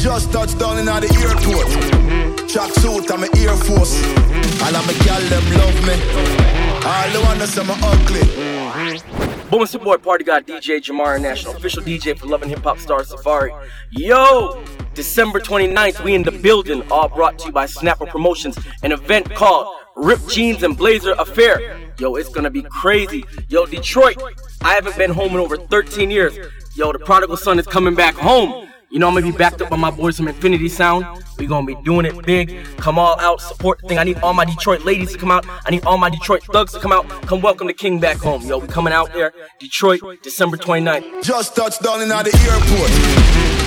Just touched down in the airport. Track suit, I'm an Air Force. All of my gal them love me. All the ones say ugly. Boom, it's your boy Party God DJ Jahmar National, official DJ for Love and Hip Hop Star Safaree. Yo, December 29th, we in the building, all brought to you by Snapper Promotions, an event called Rip Jeans and Blazer Affair. Yo, it's gonna be crazy. Yo, Detroit, I haven't been home in over 13 years. Yo, the prodigal son is coming back home. You know, I'm gonna be backed up by my boys from Infinity Sound. We gonna be doing it big. Come all out, support the thing. I need all my Detroit ladies to come out. I need all my Detroit thugs to come out. Come welcome the king back home. Yo, we coming out there. Detroit, December 29th. Just touched down in at the airport.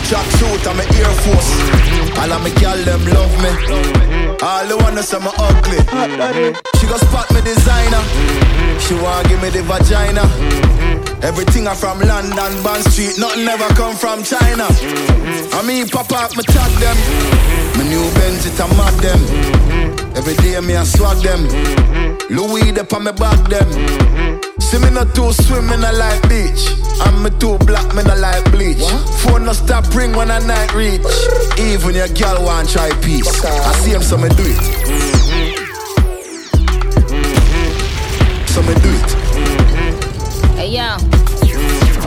Track suit, I'm an Air Force. All of my gal them love me. All the ones say I'm ugly. She go spot me designer. She wanna give me the vagina. Everything I from London, Bond Street, nothing ever come from China. I mean, pop up, me tag them. My new Benz, it a mad them. Every day me I swag them. Louis, they on me back them. See me not too swimming, I like beach. I'm me too black, me not like bleach. Phone no stop ring when I night reach. Even your girl want try peace. I see him, so me do it. So me do it. Hey yo,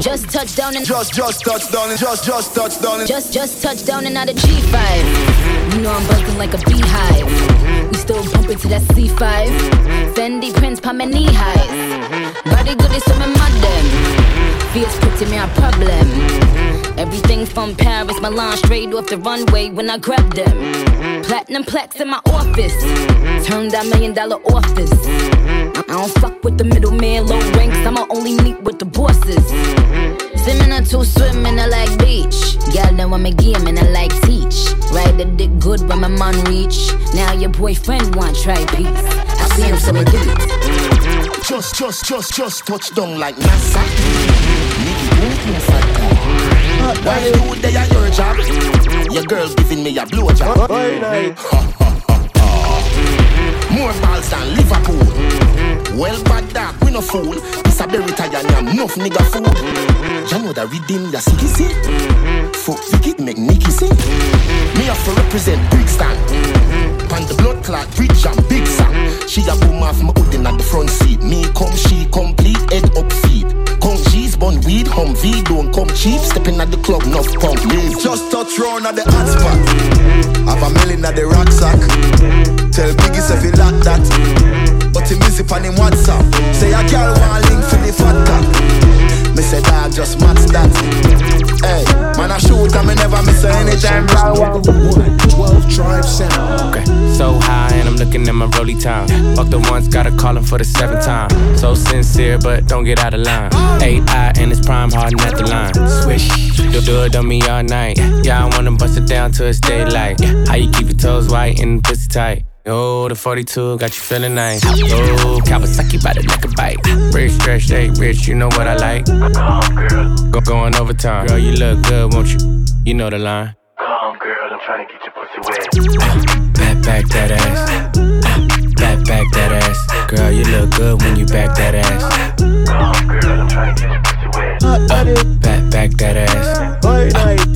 just touch down and Just, just touch down and just, just touch down and just just touched down and out of G5. You know I'm buzzing like a beehive. We still bumping to that C5. Fendi prints pa my knee highs. Body good is some madam. Fierce putting me a problem. Mm-hmm. Everything from Paris, Milan, straight off the runway when I grab them. Mm-hmm. Platinum plaques in my office. Mm-hmm. Turned that million dollar office. I don't fuck with the middleman, low ranks. I'ma only meet with the bosses. Swimming to swimming, I like beach. Girl, know I'm a game and I like teach. Ride the dick good when my man reach. Now your boyfriend want try peace. I see him, so me do it. Just, just, just, just touch down like NASA. Nigga, don't know for Why you there at your job? Your girl giving me a blowjob. More balls than Liverpool. Well, bad dog, we no fool. This a berry tie and yam, enough nigga fool. You know that redeem your city, see? Fuck Vicky, make Nicky see? Me have to represent Brixton. Pan the blood clot, rich and big sang. She a boom off my hood in at the front seat. Me come, she complete, head up feet. Come cheese, bun weed, hum V, don't come cheap. Stepping at the club, enough pump, leave. Just touch round at the hot spot. Have a million at the rucksack. Tell Biggie say fi like that. But he busy on him WhatsApp. Say a girl want link for the fat cock. Me say dog just match that. Hey, man I shoot and me never miss a anytime. 12 Tribe Sound. Okay, so high and I'm looking at my rolly time. Fuck the ones, gotta call him for the seventh time. So sincere, but don't get out of line. AI and it's prime hardin' at the line. Swish, do do it on me all night. Yeah, I wanna bust it down till it's daylight. How you keep your toes white and pussy tight? Oh, the 42 got you feeling nice. Oh, Kawasaki by the neck a bite. Rich, stretch, stay rich, you know what I like. Go going overtime. Girl, you look good, won't you? You know the line. Calm, girl, I'm trying to get your pussy wet. Back, back that ass. Back, back that ass. Girl, you look good when you back that ass. Calm, girl, I'm trying to get your pussy wet. Back, back that ass.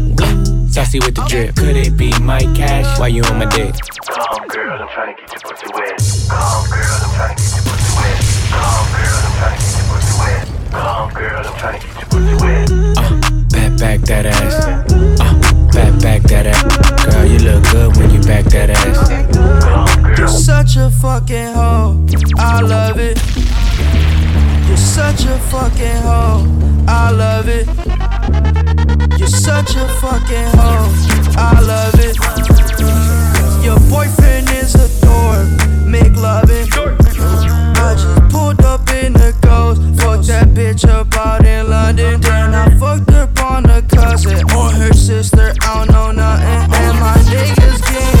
Saucy with the drip. Could it be my cash? Why you on my dick? Calm girl, I'm trying to get your pussy wet. Calm girl, I'm trying to get your pussy wet. Calm girl, I'm trying to get your pussy wet. Calm girl, I'm trying to get your pussy wet. Uh, back, back that ass. Uh, back, back that ass. Girl, you look good when you back that ass. You're such a fucking hoe. I love it. You're such a fucking hoe. I love it. You're such a fucking hoe. I love it. Your boyfriend is a dork. Make loving. I just pulled up in the ghost. Fucked that bitch up out in London. Then I fucked up on a cousin or her sister. I don't know nothing. And my niggas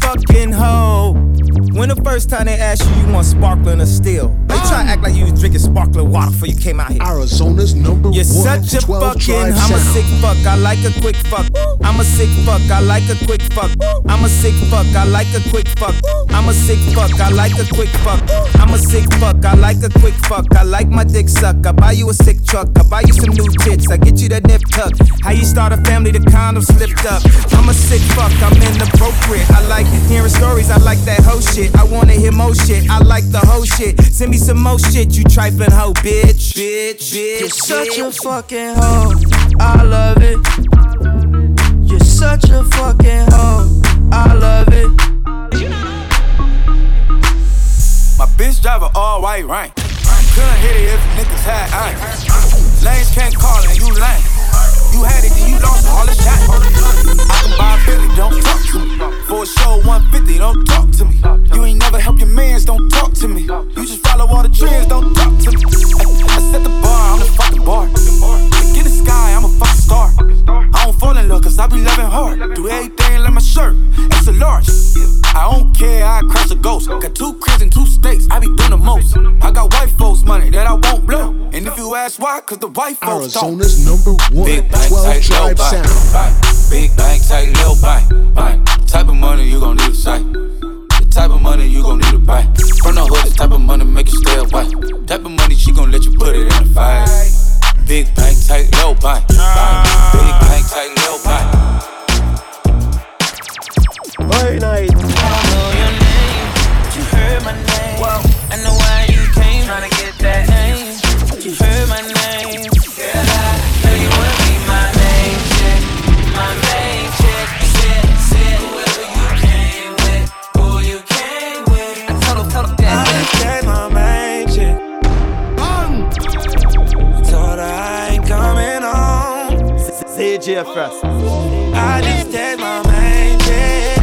first time they asked you, you want sparkling or still? They try to act like you was drinking sparkling water before you came out here. Arizona's number one. You're such a fucking. I'm a sick fuck. I like a quick fuck. I'm a sick fuck. I like a quick fuck. I'm a sick fuck. I like a quick fuck. I'm a sick fuck. I like a quick fuck. I'm a sick fuck. I like a quick fuck. I like my dick suck. I buy you a sick truck. I buy you some new tits. I get you that nip tuck. How you start a family? The condom slipped up. I'm a sick fuck. I'm inappropriate. I like hearing stories. I like that whole shit. I wanna hear more shit. I like the whole shit. Send me some more shit. You trifling hoe, bitch. Bitch. Bitch. You're such a fucking hoe. I love it. You're such a fucking hoe. I love it. My bitch drive a all white rank. Couldn't hit it if niggas had iron. Lanes can't call and you lame. You had it, then you lost all the shot. I can buy a Billy, don't talk to me. For a show 150, don't talk to me. You ain't never help your mans, don't talk to me. You just follow all the trends, don't talk to me. I, I set the bar, I'm the fucking bar. In the sky, I'm a fucking star. I And if why, cause the white folks don't. Number one. Big bang, 12 tight, Drive low sound. bang, bang. Big bang, tight, little bang, bang. Type of money you gon' need to sight. The type of money you gon' need to buy. From the hood, the type of money make you stay away. Type of money she gon' let you put it in the fight. Big bang, tight, little bang, bang. Big bang, tight, little bang. Very nice. CJ first. I just text my main chick.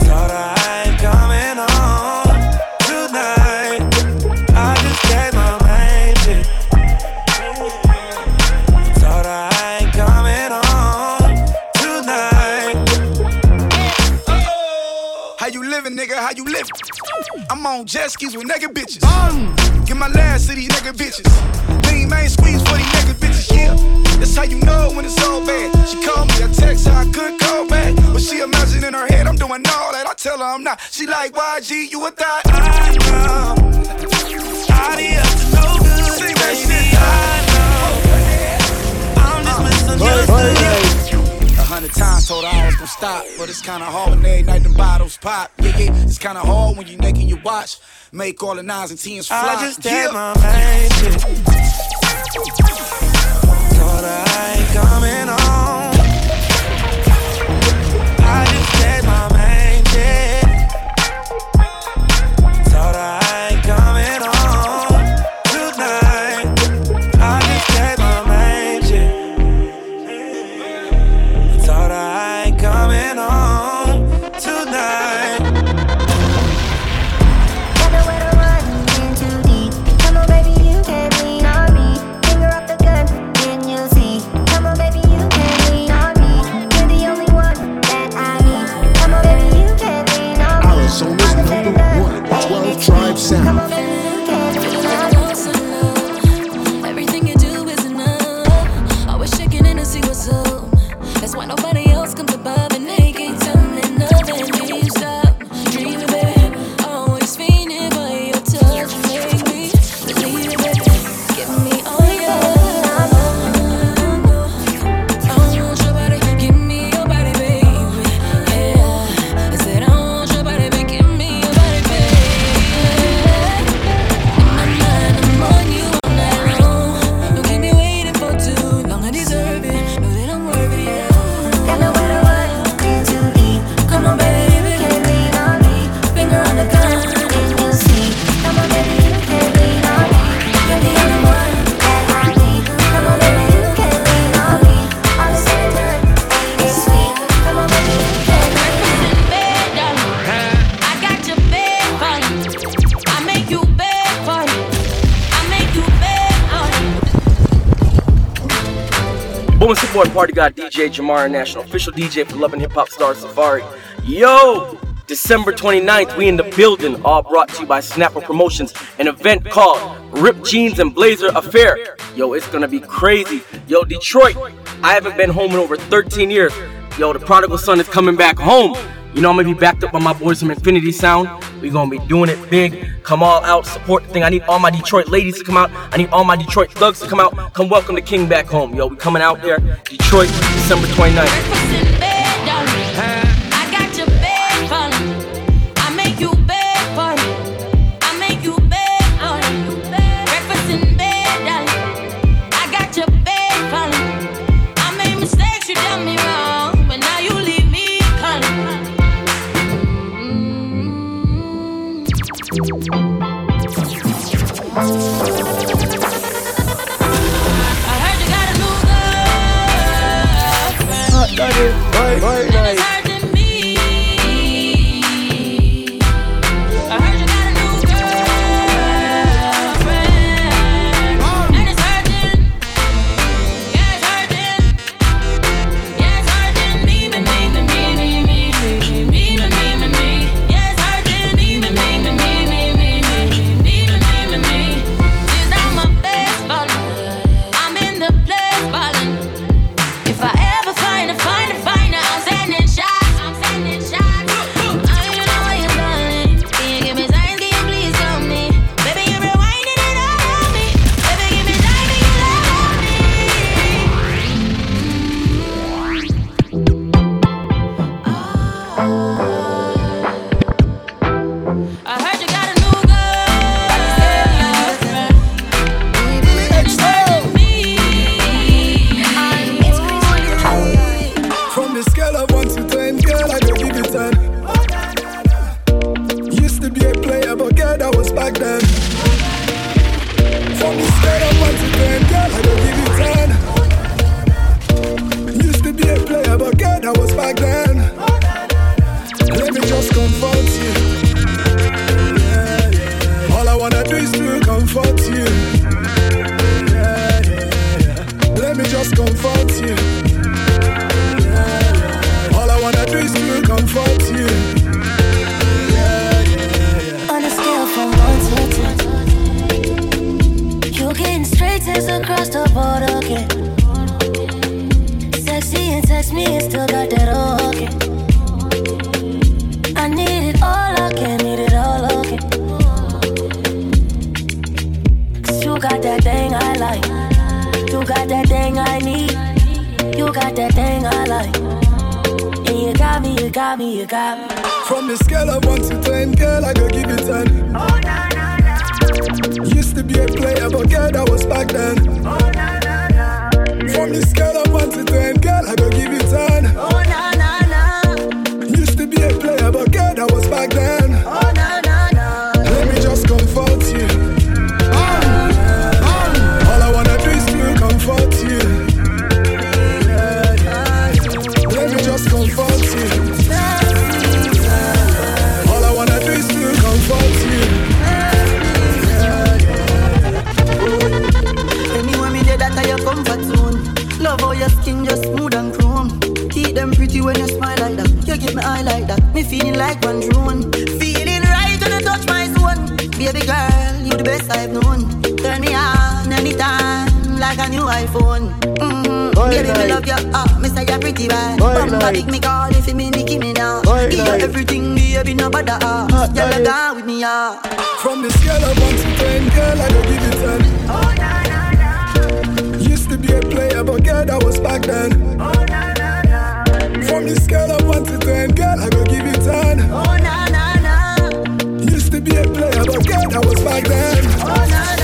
Told her I ain't coming home tonight. I just text my main chick. Told her I ain't coming home tonight. How you living, nigga? How you living? I'm on jet skis with nigga bitches. Get my last to these nigga bitches. Lean main squeeze for these nigga bitches, yeah. That's how you know when it's all bad. She called me, I text her, I could call back. But she imagine in her head, I'm doing all that. I tell her I'm not. She like, YG, you a thot? I know. All the other no good. Baby. I know. I'm just uh-huh. misunderstood. A hundred times told her I was gonna stop, but it's kinda hard when every night the bottles pop. Yeah, yeah, it's kinda hard when you naked your watch. Make all the nines and tens fly. I just yeah. my main chick. I ain't coming home. Party God DJ Jahmar National, official DJ for Love and Hip Hop Star Safaree. Yo! December 29th, we in the building, all brought to you by Snapper Promotions, an event called Rip Jeans and Blazer Affair. Yo, it's gonna be crazy. Yo, Detroit, I haven't been home in over 13 years. Yo, the prodigal son is coming back home. You know, I'm gonna be backed up by my boys from Infinity Sound. we gonna be doing it big. Come all out, support the thing. I need all my Detroit ladies to come out. I need all my Detroit thugs to come out. Come welcome the king back home. Yo, we coming out there. Detroit, December 29th. got that thing I like. You got that thing I need. You got that thing I like. And you got me, you got me, you got me. From the scale of 1 to 10, girl, I go give you 10. Oh, nah, nah, nah. Used to be a player, but girl, that was back then. Oh, nah, nah, nah. From the scale of 1 to 10, girl, I go give you 10. Oh, nah, nah, nah. Used to be a player, but girl, that was back then. Oh, me feeling like one drone. Feeling right when I touch my zone. Baby girl, you the best I've known. Turn me on anytime, like a new iPhone. Mm-hmm. Baby, night. me love you, oh, ah, me say you're pretty bad. Bumba pick me call if you me Nicki me now. Give you everything, baby, no bother. Uh. You're the guy with me, ah. Uh. From the scale of one to ten, girl, I don't give you ten. Oh, nah, nah, nah. Used to be a player, but girl, that was back then. Oh, Promise, girl, I of it to end, girl, I go give it on. Oh, na, na, na. Used to be a player, but girl, I was back then. Oh, na, na.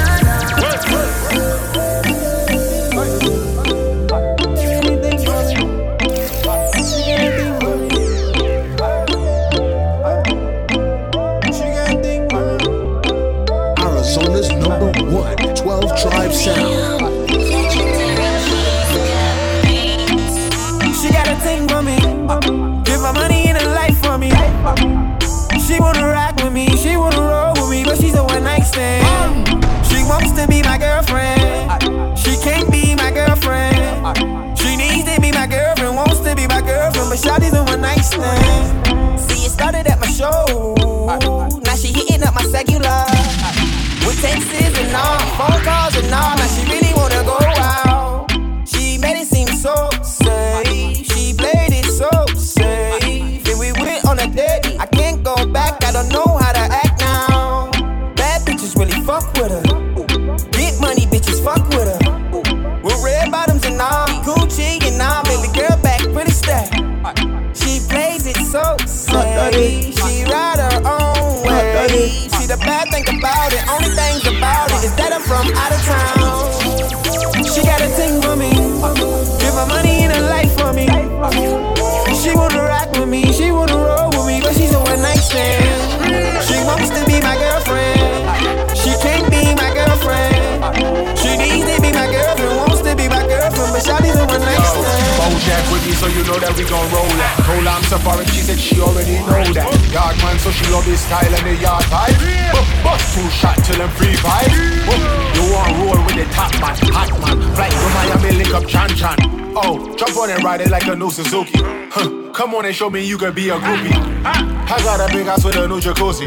Free vibe. Bu- oh, You want roll with the top man, hot man. Flight to Miami, link up Chan Chan. Oh, jump on and ride it like a new Suzuki. Huh, come on and show me you can be a groupie. I got a big house with a new jacuzzi.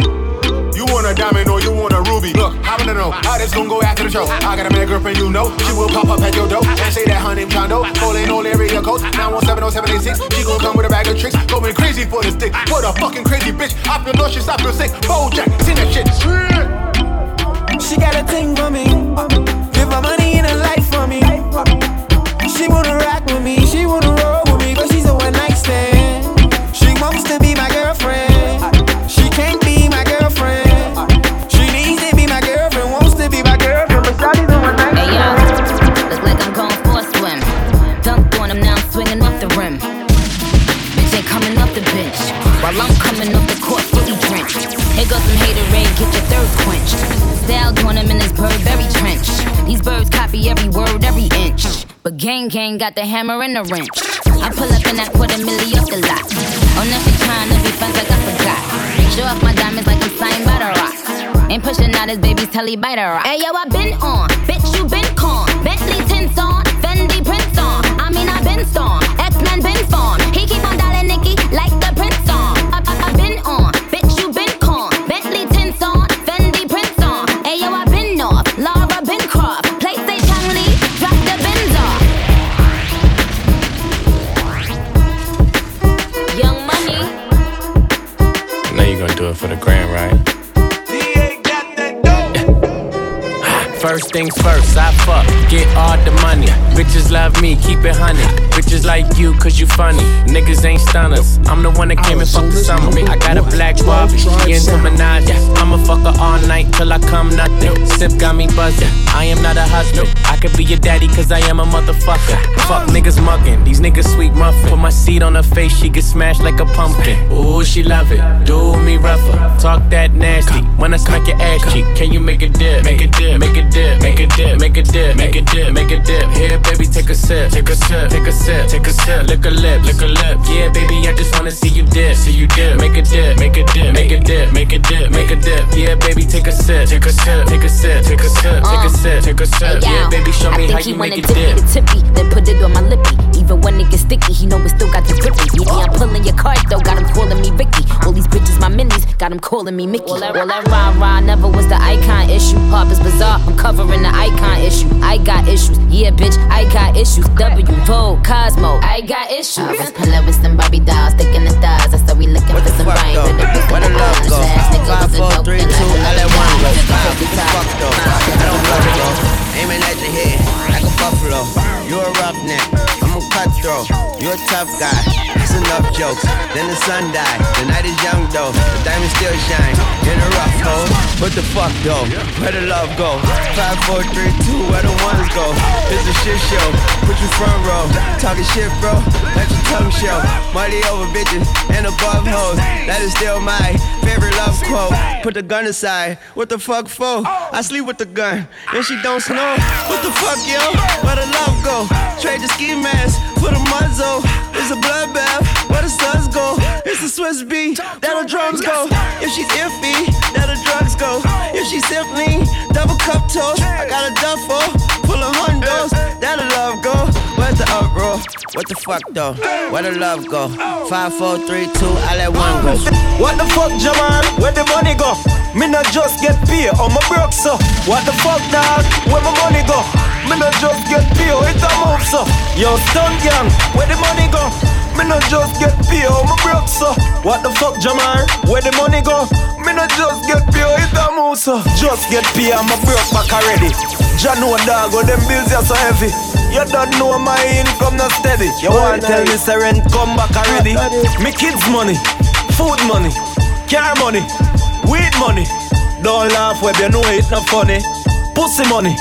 You want a diamond or you want a ruby? Look, I wanna know how this gon' go after the show. I got a mad girlfriend, you know. She will pop up at your door and say that her name Chondo. Calling all area codes 9170786. She gon' come with a bag of tricks. Going crazy for this stick. What a fucking crazy bitch. I feel nauseous, I feel sick. Bojack, seen that shit. She got a thing for me. Give her money and a life for me. She wanna copy every word, every inch. But gang gang got the hammer and the wrench. I pull up in that quarter milli off the lot. Oh, now she trying to be friends like I forgot. Show off my diamonds like I'm signed by the rock. Ain't pushing out his baby's telly by the rock. Hey yo, I been on, bitch you been con. Bentley tints on, Fendi prints on. I mean I been storm, X Men been form. First things first, I fuck, get all the money. Bitches love me, keep it honey. Bitches like you, cause you funny. Niggas ain't stunners. I'm the one that came and fucked the summer. I got a black Barbie, she into Minaj. I'ma fuck her all night till I come nothing. Sip got me buzzing. I am not a husband. I could be your daddy, cause I am a motherfucker. Fuck niggas mugging, these niggas sweet muffin. Put my seed on her face, she get smashed like a pumpkin. Ooh, she love it. Do me rougher. Talk that nasty. When I smack your ass cheek, can you make a dip? Make a dip, make a dip, make a dip, make a dip, make a dip, make a dip. Here, baby, take a sip, take a sip, take a sip, take a sip. Lick a lip, lick a lip. Yeah, baby, I just wanna see you dip, see you dip. Make a dip, make a dip, make a dip, make a dip, make a dip. Yeah, baby, take a sip, take a sip, take a sip, take a sip, take a sip, take a sip. Yeah, baby, show me how you make me dip. tippy, then put it on my lippy. Even when it gets sticky, he know it still got the grippy. Yeah, I'm pulling your card though, got him calling me Vicky. All these bitches, my minis, got him calling me Mickey. All that rah rah never was the icon issue. Pop is bizarre, I'm covering the icon issue. I got issues, yeah, bitch, I got issues. W, Vogue, Cosmo, I got issues. I was pulling with some Barbie dolls, sticking the stars. I said we looking for some brains. And it was Where the love go? Five, four, three, two, I let one go. Fuck though. I don't bluff though. Aiming at your head like a buffalo. You a roughneck, I'm a cutthroat. You a tough guy. It's enough jokes. Then the sun died. The night is young though. The diamonds still shine in a rough hole. What the fuck though? Where the love go? Five, four, three, two. Where the ones go? It's a shit show. Put you front row. Talking shit, bro. Let your tongue show. Money over bitches and above hoes. That is still my favorite love quote. Put the gun aside. What the fuck for? I sleep with the gun and she don't snow. What the fuck, yo? Where the love go? Trade the ski mask for the muzzle. It's a bloodbath. Where the suns go? It's the Swiss beat. That the drums go. If she's iffy, that the drugs go. If she's simply double cup toast, I got a duffel full of hundos. That the love go. Where's the uproar? What the fuck though? Where the love go? Five, four, three, two, I let one go. What the fuck, Jamal? Where the money go? Me not just get paid on my broke so. What the fuck, dog? Where my money go? Me not just get paid, it a move so. Yo, stun gang, where the money go? Me not just get paid on my broke so. What the fuck, Jamal? Where the money go? Me not just get paid, it a move so. Just get paid, I'm a broke back already. Jah know dog, oh them bills are so heavy. You don't know my income not steady. You want tell me say rent come back already? Me kids money, food money, car money, weed money. Don't laugh web, you know it not funny. Pussy money,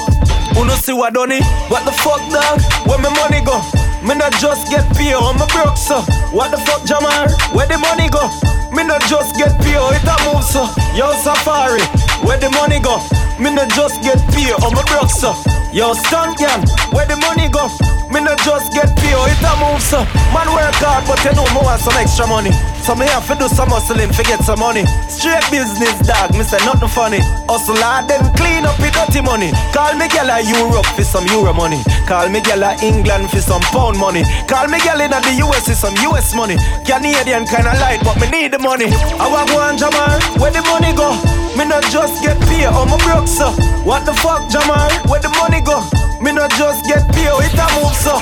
who no see what done it? What the fuck dog? Where my money go? Me not just get paid on my broke so. What the fuck Jamal? Where the money go? Me not just get paid, it a move so. Yo Safari, where the money go? Me not just get paid on my broke so. Yo stunt gang, where the money go? Me not just get paid, it a move so. Man work hard, but you know me want some extra money. So me have to do some hustling to get some money. Straight business, dog. Me say nothing funny. Hustle hard, then clean up with dirty money. Call me gal Europe for some Euro money. Call me gal England for some pound money. Call me gal in the US for some US money. Canadian kinda light, but me need the money. I want one Jamal, where the money go? Me not just get paid, oh my broke so. What the fuck, Jamal? Where the money go? Me not just get paid, it a move so.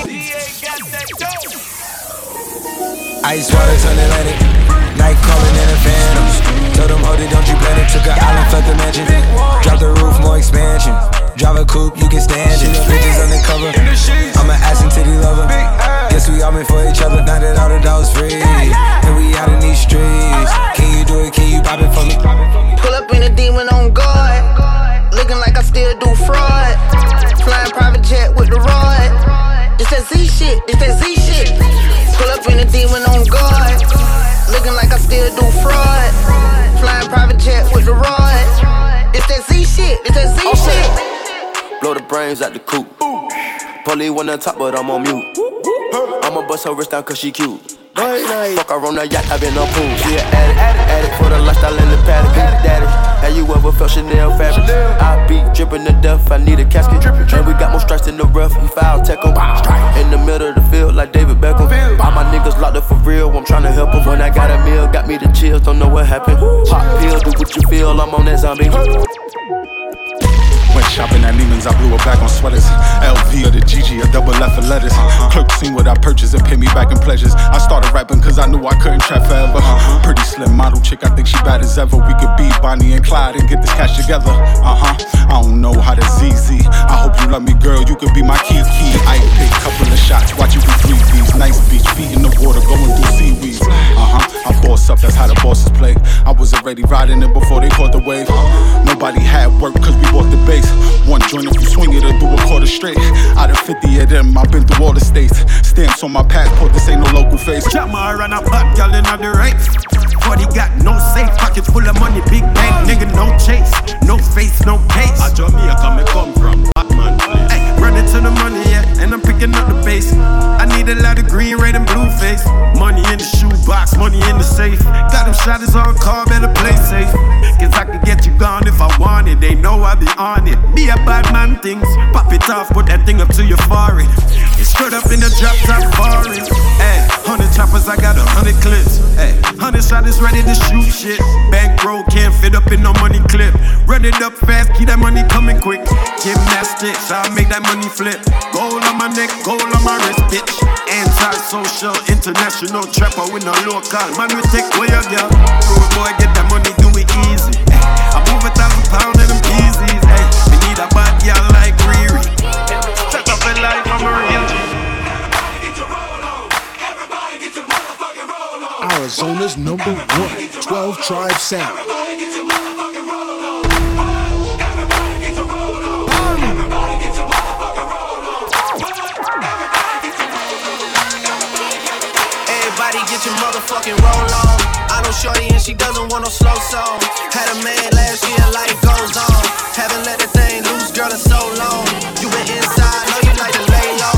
Ice water turn Atlantic. Night calling in a phantom. Told them, hold it, don't you plan it. Took an island, left the mansion. Drop the roof, more expansion. Drive a coupe, you can stand it. Bitches undercover. I'm an ass and titty lover. Guess we all meant for each other. Now that all the dogs free. And we out in these streets. Can you do it? Can you pop it for me? Pull up in a demon on Z shit, it's that Z shit. Pull up in a demon on guard. Looking like I still do fraud. Flying private jet with the rod. It's that Z shit, it's that Z shit. Blow the brains out the coop. Polly one on top, but I'm on mute. I'ma bust her wrist down cause she cute. Fuck her on the yacht, I've been on pool. She an addict, addict for the lifestyle in the paddock. Daddy, have you ever felt Chanel fabric? I be dripping to death, I need a casket. And we got more strikes in the rough, we foul tech em. In the middle of the field, like David Beckham. All my niggas locked up for real, I'm tryna help them. When I got a meal, got me the chills, don't know what happened. Pop pill, do what you feel, I'm on that zombie. Shopping at Neiman's, I blew a bag on sweaters. LV or the GG, a double left for letters. Clerk seen what I purchased and paid me back in pleasures. I started rapping cause I knew I couldn't trap forever. Pretty slim model chick, I think she bad as ever. We could be Bonnie and Clyde and get this cash together. Uh huh. I don't know how to ZZ. I hope you love me, girl. You could be my key key. I pick a couple of shots, watch you do three B's. Nice beach, feet in the water, going through seaweeds. Uh huh. I boss up, that's how the bosses play. I was already riding it before they caught the wave. Nobody had work cause we bought the base. One joint if you swing it or do a quarter straight. Out of 50 of them, I've been through all the states. Stamps on my passport, this ain't no local face. Jammer and a hot gal in the race. Forty got no safe, pockets full of money, big bank, nigga, no chase, no face, no case. I Jamaica, me come from Batman. Running to the money, yeah, and I'm picking up the base. I need a lot of green, red, and blue face. Money in the shoebox, money in the safe. Got them shotters on call, better play safe. Cause I can get you gone if I want it. They know I be on it. Be a bad man things. Pop it off, put that thing up to your forehead. It's straight up in the drop top foreign. Hey, hundred choppers, I got a hundred clips. Hey, hundred shotters ready to shoot shit. Bankroll can't fit up in no money clip. Run it up fast, keep that money coming quick. Gymnastics, I'll make that money flip. Gold on my neck, gold on my wrist, bitch. Anti-social, international trapper with no local. Man, we take away your girl. Rude boy, get that money, do it easy. Ay, I move a thousand pounds in them. Ay, we need a bad girl like Arizona's number one, 12 Tribe Sound. Everybody get your motherfucking roll on. I know Shorty and she doesn't want no slow song. Had a man last year, life goes on. Haven't let that thing loose, girl, in so long. You been inside, know you like to lay low.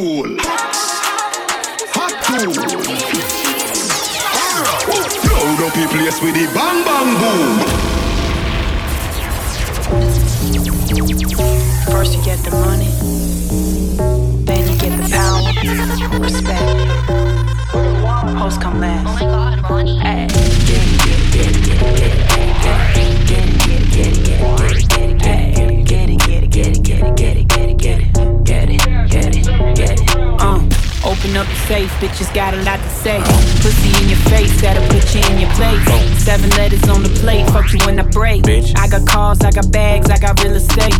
Tool! Hot tool! Load up the place with the bang bang boom! First you get the money, then you get the power, respect. Hoes come last. Oh my god, money. Ay. Get it, get it, get it, get it, get it, get it, get it, get it, get it, get it, uh. Open up your safe, bitches got a lot to say. Pussy in your face, gotta put you in your place. Seven letters on the plate, fuck you when I break. I got cars, I got bags, I got real estate.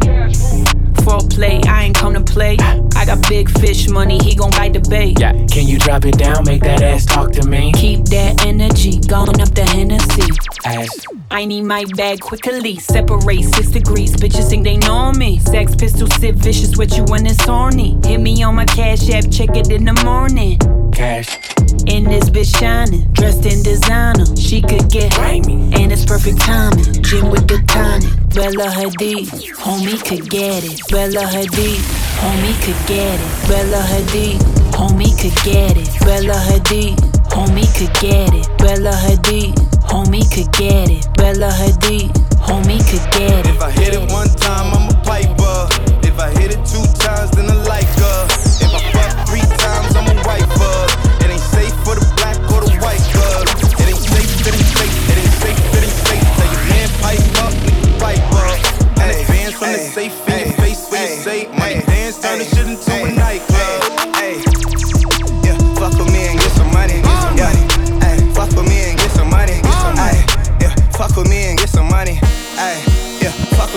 For play, I ain't come to play. I got big fish money, he gon' bite the bait. Yeah. Can you drop it down, make that ass talk to me? Keep that energy, gone up the Hennessy. Ass. I need my bag quickly. Separate six degrees. Bitches think they know me. Sex pistol sit vicious with you when it's horny. Hit me on my cash app, check it in the morning. Cash. In this bitch shining, dressed in designer. She could get grimy, and it's perfect timing. Gym with the tonic. Bella Hadid, homie could get it. Bella Hadid, homie could get it. Bella Hadid, homie could get it. Bella Hadid, homie could get it. Bella Hadid, homie could get it. Bella Hadid, homie could get it. If I hit it one time, I'm a piper. If I hit it two times, then I like her.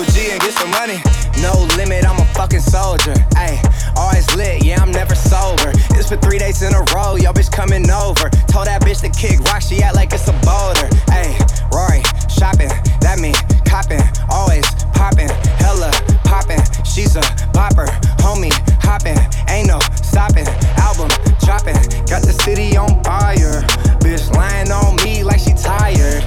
G and get some money. No limit, I'm a fucking soldier. Ay, always lit, yeah, I'm never sober. It's for three days in a row, yo, bitch coming over. Told that bitch to kick rock, she act like it's a boulder. Ay, Rory, shopping, that mean copping, always popping, hella popping. She's a bopper, homie, hopping, ain't no stopping. Album dropping, got the city on fire. Bitch lying on me like she tired.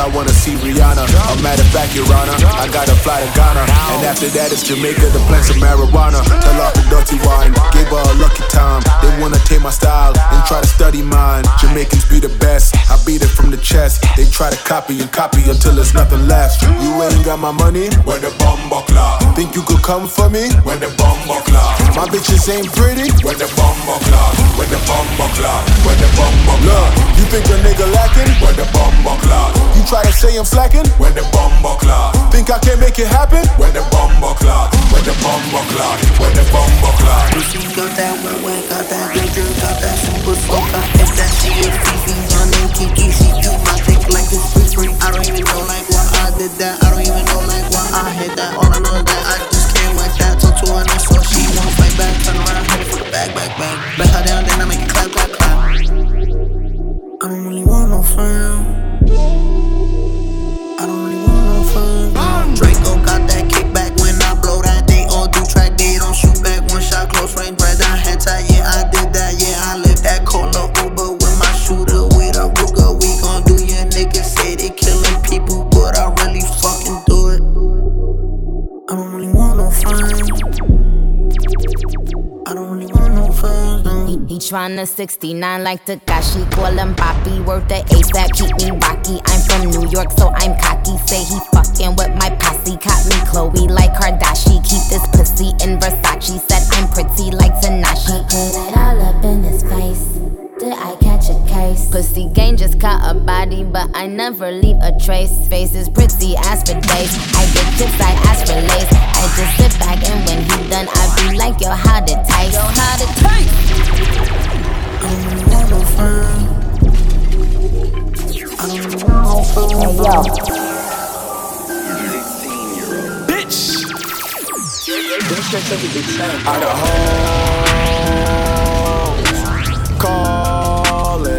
I wanna see Rihanna. A matter of fact, Your Honor, I gotta fly to Ghana. And after that, it's Jamaica to plant some marijuana. Tell off the dirty wine, gave her a lucky time. They wanna take my style and try to study mine. Jamaicans be the best, I beat it from the chest. They try to copy and copy until there's nothing left. You ain't got my money? Where the bomb buckler. Think you could come for me? When the bomb buckler. My bitches ain't pretty? When the bomb buckler. When the bomb buckler. When the bomb buckler. Look, you think a nigga lacking? When the bomb buckler. You try to say I'm slacking? When the bomb buckler. Think I can make it happen? When the bomb buckler. When the bomb buckler. When the bomb buckler. Got that wet wet, got that good drink, got that super soak, got that that shit, Fifi, running, Kiki, she do my dick like it's free free. I don't even know like why I did that, I don't even know like why I hit that. All I know is that I just can't like that. Talk to her so she won't fight back. Turn around, it for the back, back, back. No. He, he 69 like Tekashi, call him Poppy. Worth the ASAP, keep me rocky. I'm from New York, so I'm cocky. Say he fucking with my posse. Caught me Chloe like Kardashian. Keep this pussy in Versace. Said I'm pretty like Tanashi. Put it all up in his face. Did I catch a case? Pussy gang just caught a body, but I never leave a trace. Face is pretty, as for days. I get chips, I ask for lace. I just sit back and when he done, I be like, yo, how to taste? Yo, how to taste? Friends. Hey, yo. Bitch! Out of hoes calling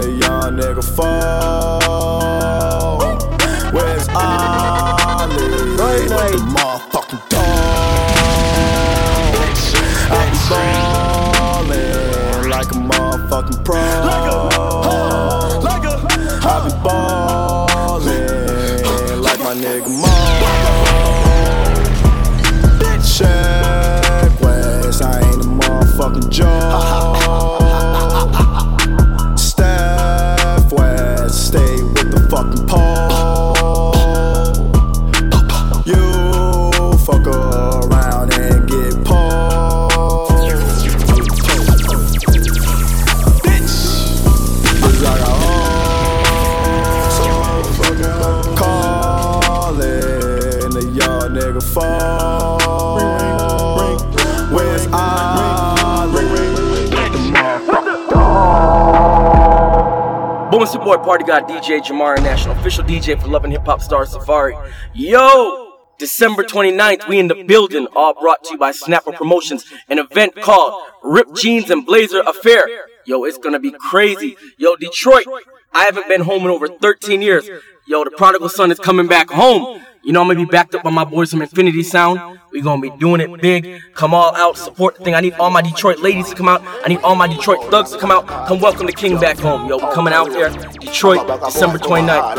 a young nigga phone. Where's Ollie? Right, right. The motherfucking dog. I be ballin' like a motherfucking pro. I boy Party God DJ Jahmar National, official DJ for Love and Hip Hop Star Safaree. Yo! December 29th, we in the building, all brought to you by Snapper Promotions, an event called Rip Jeans and Blazer Affair. Yo, it's gonna be crazy. Yo, Detroit, I haven't been home in over 13 years. Yo, the prodigal son is coming back home. You know, I'm gonna be backed up by my boys from Infinity Sound. We gonna be doing it big. Come all out, support the thing. I need all my Detroit ladies to come out. I need all my Detroit thugs to come out. Come welcome the king back home. Yo, we coming out there. Detroit, December 29th.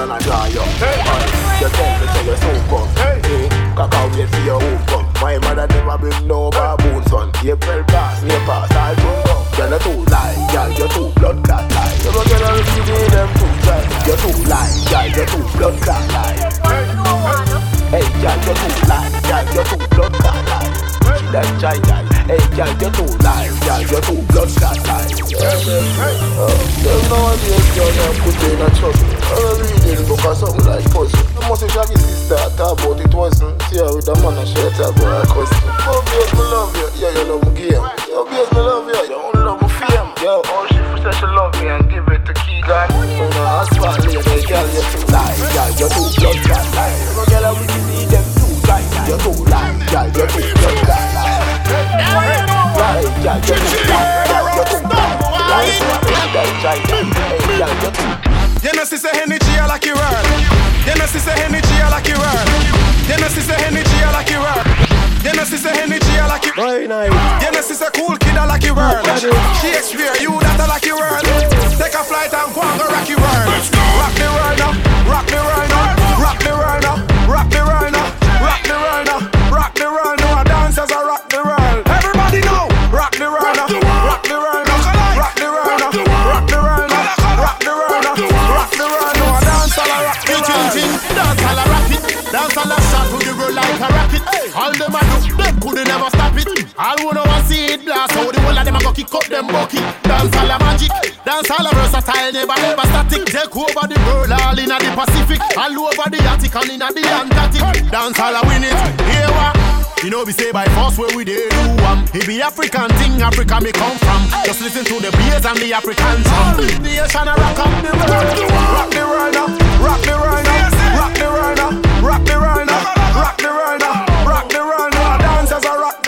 Cacao wait for your hoop come My mother never bring no baboon son. April pass, May pass, I don't Girl you too lie, girl you too blood clot lie You know girl you see them too dry You too lie, girl you too blood clot lie Hey girl you too lie, girl you too blood clot lie That jai jai Hey girl you're too lie, girl you're too blood clot lie There's nowadays girl you put in a trouble I'm reading book or something like puzzle must have shaggy sister talk about it wasn't See her with a man and she talk about her cousin Oh babe me love you, yeah you love me game. Yo babe me love you, you only love me fame. Yo all she say she love me and give it to Keegan. When I ask for lady, girl you too lie Girl you too blood clot lie You know girl I will see them too lie You too lie, girl you too blood clot lie Lie, girl you too lie Girl you too lie Lie, girl you too You know, sister energy, I like your word. You know, sister energy, I like your word. You know, sister energy, I like your word. You know, sister energy, I like your Very nice. You know, sister cool kid, I like your word. Shakespeare, you that I like your word. Take a flight and go and go rock your world. Rock the world now, rock the world now, rock the world now, rock the world now, rock the world now, rock the world now. Dancers are rock the world. All who know want see it blast, how the whole of them a go kick up them bucket. Dance all a magic, dance all a versatile, never ever static. Take over the world, all inna the Pacific, all over the Arctic and inna the Antarctic. Dance all a win it, here what? You know we say by force where we dey do um It be African thing, Africa me come from. Just listen to the bass and the African song. The nation a rock up. The world. Rock the world now, rock the world now, rock the world now, rock the world now, rock the world now, rock the world now. Dancers are rock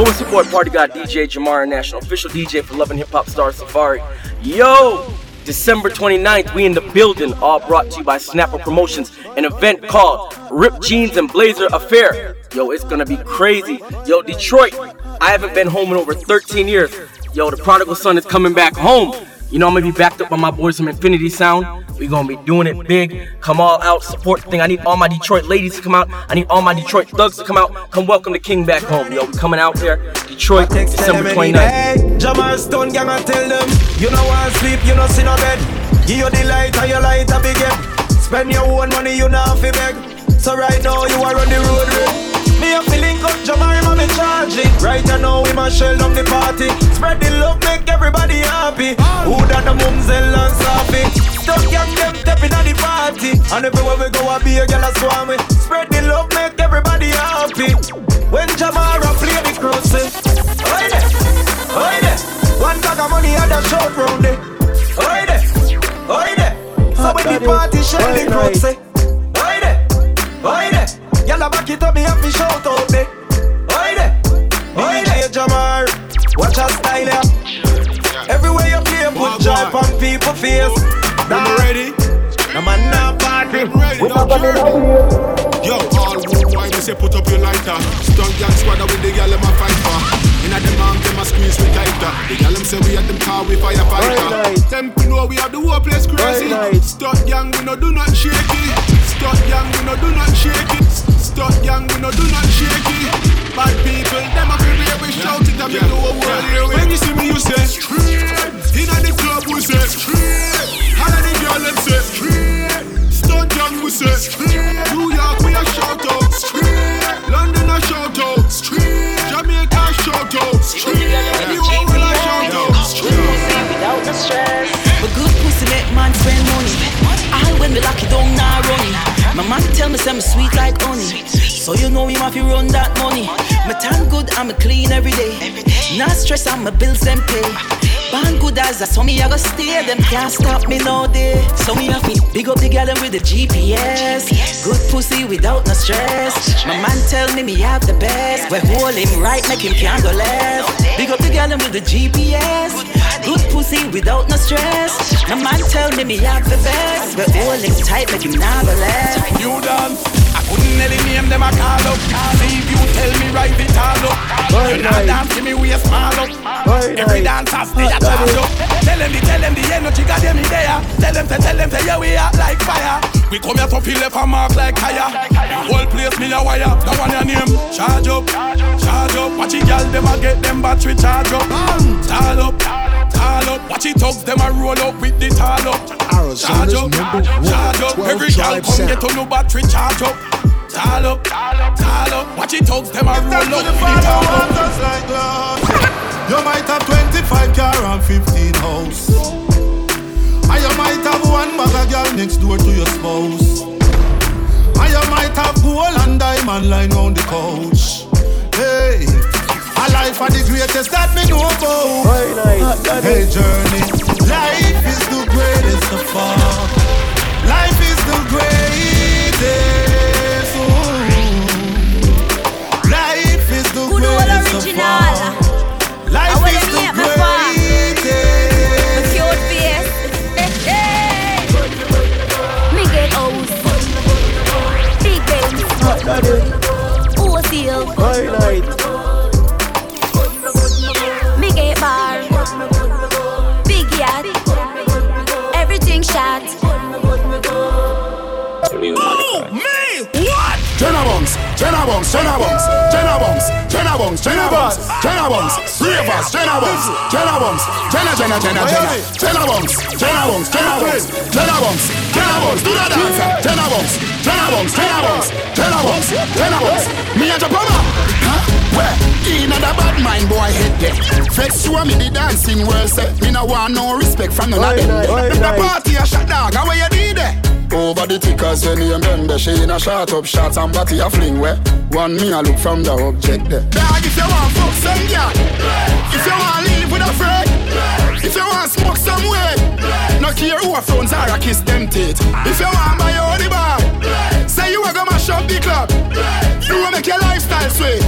Your boy Party God DJ Jahmar National, official DJ for Love and Hip Hop Star Safaree. Yo! December 29th, we in the building, all brought to you by Snapper Promotions, an event called Rip Jeans and Blazer Affair. Yo, it's gonna be crazy. Yo, Detroit, I haven't been home in over 13 years. Yo, the prodigal son is coming back home. You know I'm gonna be backed up by my boys from Infinity Sound. We gonna be doing it big. Come all out, support the thing. I need all my Detroit ladies to come out. I need all my Detroit thugs to come out. Come welcome the King back home, yo. We coming out there, Detroit, December 29th. Jamal Stone gang, I tell them, you know want sleep, you know see no bed. Give you the light and your light a big head. Spend your own money, you not fi beg. So right now you are on the road, red. Me a feeling up, Jamari, man, me charging. Right now, we must shell down the party. Spread the love, make everybody happy. Who that the mumsel and safi? Stuck young them stepping at the party. And everywhere we go, I be a girl a swam with. Spread the love, make everybody happy. When Jamara play the crossing, oi there, oi there. One bag of money and a short round there, oi there, oi there. So when the party shell the crossing, oi there, oi there. Y'all back it up, me have to shout out me. Oi there, oi there, Jahmar. Watch our style yeah. Everywhere you play, put joy on people face. Now I'm ready? No man now party. We not gonna Yo, all who wine, me say put up your lighter. Stunt gang squad with the gal them a fight for. Inna them arm, them a squeeze me tighter. The gal them say we at them car, we firefighter. Them know we have the whole place crazy. Stunt gang, we no do not shake it. Stunt gang, we no do not shake it. Stunt gang, we no do not shake it. Bad people, them a feel we we shout it and make the whole world hear it. When you see me, you say straight. Inna the club, we say straight. All of the girl them say straight. Stunt gang, we say straight. New York, we a shout out straight. London a shout out straight. Jamaica a shout out straight. Everywhere we a shout out Without the stress. But good pussy make man spend money. All when me lock it down, now running. My man tell me say me sweet like honey. So you know him have to run that money. Me tan good and me clean every day. Not stress on my bills them pay. Band good as a so me I go stay. Them can't stop me no day. So me have to big up the girl with the GPS. Good pussy without no stress. My man tell me me have the best. We hold him right, make him can't go left. Big up the girl with the GPS. Good pussy without no stress. My man tell me me have the best. We hold him tight, make him never left. You dance. I couldn't any name them a call up. See if you tell me right it all up. You not dance to me we a small up. Every dance has stay a charge up. Tell them the tell them the energy got them in there. Tell them to tell them to yeah we are like fire. We come here to feel left a mark like higher. Whole place me a wire. That one your name. Charge up, charge up. Watch it, girl them a get them battery charge up. Tall up, tall up. Watch it, thugs them a roll up with the tall up. Charge up, charge up. Every girl come get on no battery charge up. Tall up, tall up. Watch it, thugs them a roll up with the tall up. You might have 25 car and 15 house. And you might have one bag of girl next door to your spouse. And you might have gold and diamond lying on the couch. Hey, a life are the greatest that me know about. Hey, journey, life is the greatest of all. Life is the greatest. ooh. Life is the Good old greatest of original. all. Life is the meet my father. greatest. The cute face. Hey, hey. Me get house. Big Benz. Wholesale. Me Jenna Bunks, Jenna Bunks, Jenna Bunks, Jenna Bunks, Jenna Bunks, Jenna Bunks, Ravers, Jenna Bunks, Jenna Bunks, Jenna, Jenna, Jenna, Jenna, Jenna Bunks, Jenna Bunks, Jenna Bunks, Jenna Bunks, Jenna Bunks, do the dance, Jenna Bunks, Jenna Bunks, Jenna Bunks, Jenna Bunks, Jenna Bunks, me and Japama, huh? Where? In the bad mind boy head there. Vex show me the dancing world set. Me no want no respect from none of them. The party a shot dog, how you did there? Over the tickers when you remember She in a shot up shots and body a fling where One me a look from the object there. Dog if you want fuck some girl If you want live with a friend If you want smoke some way No care who a phones are a kiss them teeth. If you want buy your the bar Say you a go mash up the club. You a make your lifestyle sweet.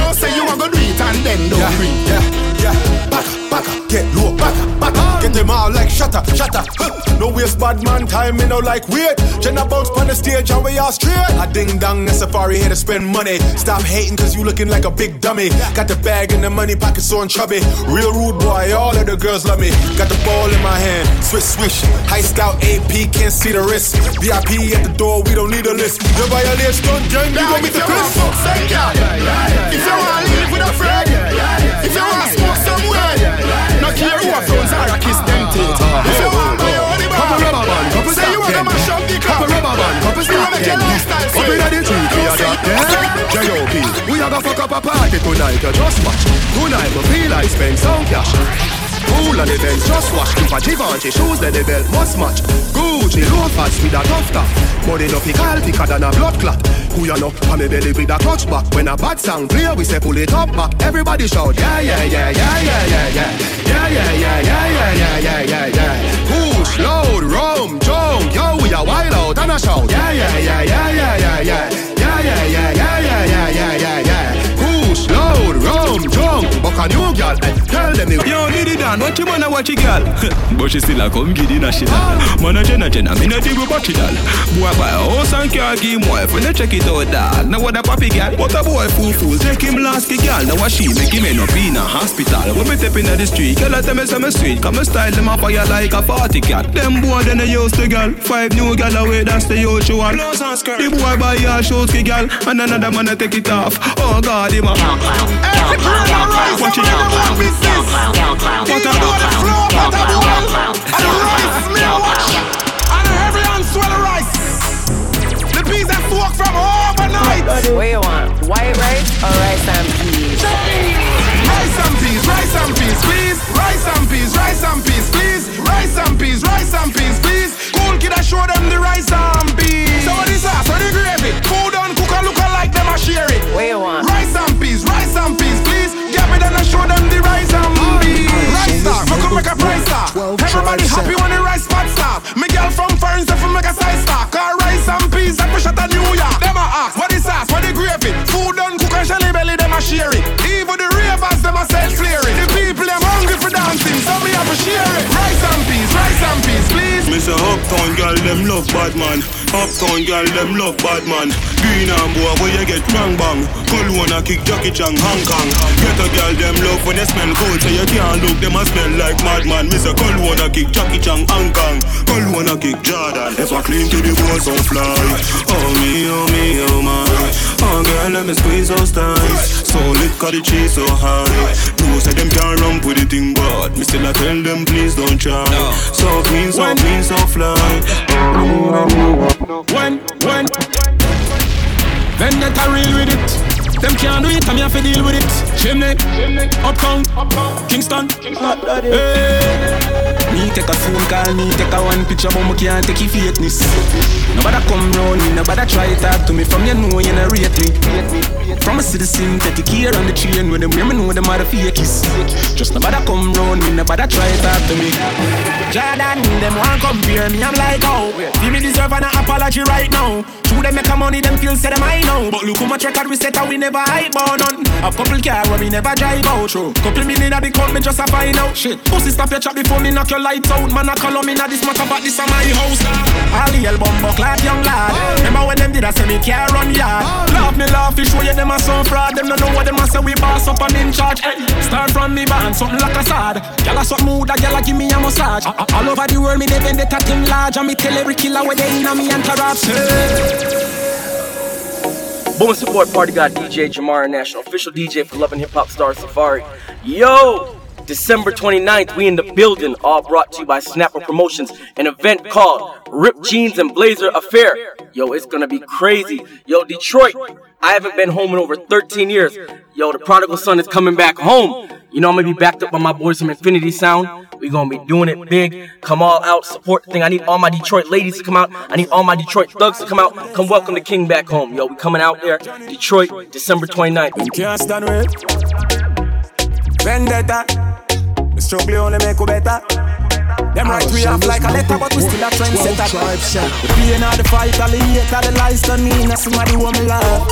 No say you a go do it and then don't Yeah, breathe. yeah, yeah. Back up, back up, get low, back up, back up. Get them mouth like shutter, shutter. Huh. No waste bad man time, me no like weird. Jenna bounce on the stage and we all straight. A ding dong, a safari here to spend money. Stop hating cause you looking like a big dummy. Got the bag and the money pocket so chubby. Real rude boy, all of the girls love me. Got the ball in my hand, swish swish. High style AP, can't see the wrist. VIP at the door, we don't need a list. You violate stunt gang, you gon' meet the piss. If you wanna live with a friend, if you wanna smoke somewhere, no care who a phones are, kiss them ah, teeth. Ah, ah. If you wanna buy your only Couple rubber band, couple say you wanna mash up the Couple rubber band, couple you wanna stop get them. lifestyle Up inna the tree, we are that. J.O.P. We a go fuck up a party tonight, you just watch. Tonight we feel like spend some cash. Cool on the bench, just watch. Keep a Givenchy shoes, then the belt must match. Gucci loafers with a tough top. Money no fi call thicker than a blood clot. Who you know? Me belly with a clutch back. When a bad sound clear, we say pull it up back. Everybody shout, yeah, yeah, yeah, yeah, yeah, yeah, yeah. Yeah, yeah, yeah, yeah, yeah, yeah, yeah, yeah, yeah. Push, load, rum, jump. Yo, we a wild out and a shout. Yeah, yeah, yeah, yeah, yeah, yeah, yeah. Yeah, yeah, yeah, yeah, yeah, yeah, yeah, yeah, yeah. Push, load, rum, jump. Buck a new girl, eh, tell them the Yo, Diddy Dan, watch your man, watch your girl. but she still a come giddy na she dal. Man a jenna jenna, me no dig with battery dal. Boy buy a house and car, give him wife, when they check it out dog. Now what a papi girl, what a boy fool fool. Take him last ki girl, now what she make him end up in a hospital. When me step inna the street, girl I tell me say me sweet, come me style them up fire like a party cat. Them boy then they used to girl, five new girl away, that's the usual. The boy buy a shoes ki girl, and another man a take it off. Oh God, him a. Watch it out. What about the flow? What the I don't know this. And every hand right. New York. Them a ask, what is sauce, what the gravy? Food done cook and shelly belly, them a share it. Even the ravers, them a sell it. Rice and please. Me say uptown girl them love bad man. Uptown girl them love bad man. Green and boy where you get bang bang. Cologne a kick Jackie Chan Hong Kong. Get a girl them love when they smell cold, so you can't look them a smell like madman. Me say Cologne a kick Jackie Chan Hong Kong. Cologne a kick Jordan. If I clean to the boys so fly. Oh me, oh me, oh my. Oh girl let me squeeze those thighs. So lit 'cause the cheese so high. No say them can't run with the thing, but me still I tell them please don't try. So clean, so clean, so fly. When, when. Vendetta real with it. Them can't do it, I'm here to deal with it. Chimney, Uptown, Kingston. Hey. Take a phone call, me take a one picture But me can't take your fakeness Nobody come round me, nobody try talk to me. From you know you not rate me. From a citizen, take here on the train When them me know them are the fakies. Just nobody come round me, nobody try talk to me. Jordan, them want compare me, I'm like oh. Feel me deserve an apology right now. True them make a money, them feel say them I know But look how much record we set and we never hype on none. A couple car where we never drive out True, couple million at the count, me just a find out. Shit, pussy stop your chat before me knock your lights out Man a call me now this matter but this a my house ah. All the album buck like young lad. Remember when them did I say me care run yard Laugh me laugh, fish show you them a so fraud. Them don't know what them a say we boss up and in charge. Hey, Start from me band, something like a sad. Gyal a something mood, a gyal a give me a massage. A- a- All over the world me they bend it at him large. And me tell every killer where they in a me entourage hey. Boom support party god DJ Jahmar National, official DJ for Love and Hip Hop Star Safaree. Yo! December 29th, we in the building, all brought to you by Snapper Promotions, an event called Rip Jeans and Blazer Affair. Yo, it's gonna be crazy. Yo, Detroit, I haven't been home in over 13 years. Yo, the prodigal son is coming back home. You know, I'm gonna be backed up by my boys from Infinity Sound. we gonna be doing it big. Come all out, support the thing. I need all my Detroit ladies to come out. I need all my Detroit thugs to come out. Come welcome the king back home. Yo, we coming out there. Detroit, December 29th. Can't stand with Vendetta. Struggle only make you better. Them right we have like a letter, but we still a trendsetter. The pain of the fight, all the hate, all the lies done me, and somebody want me love.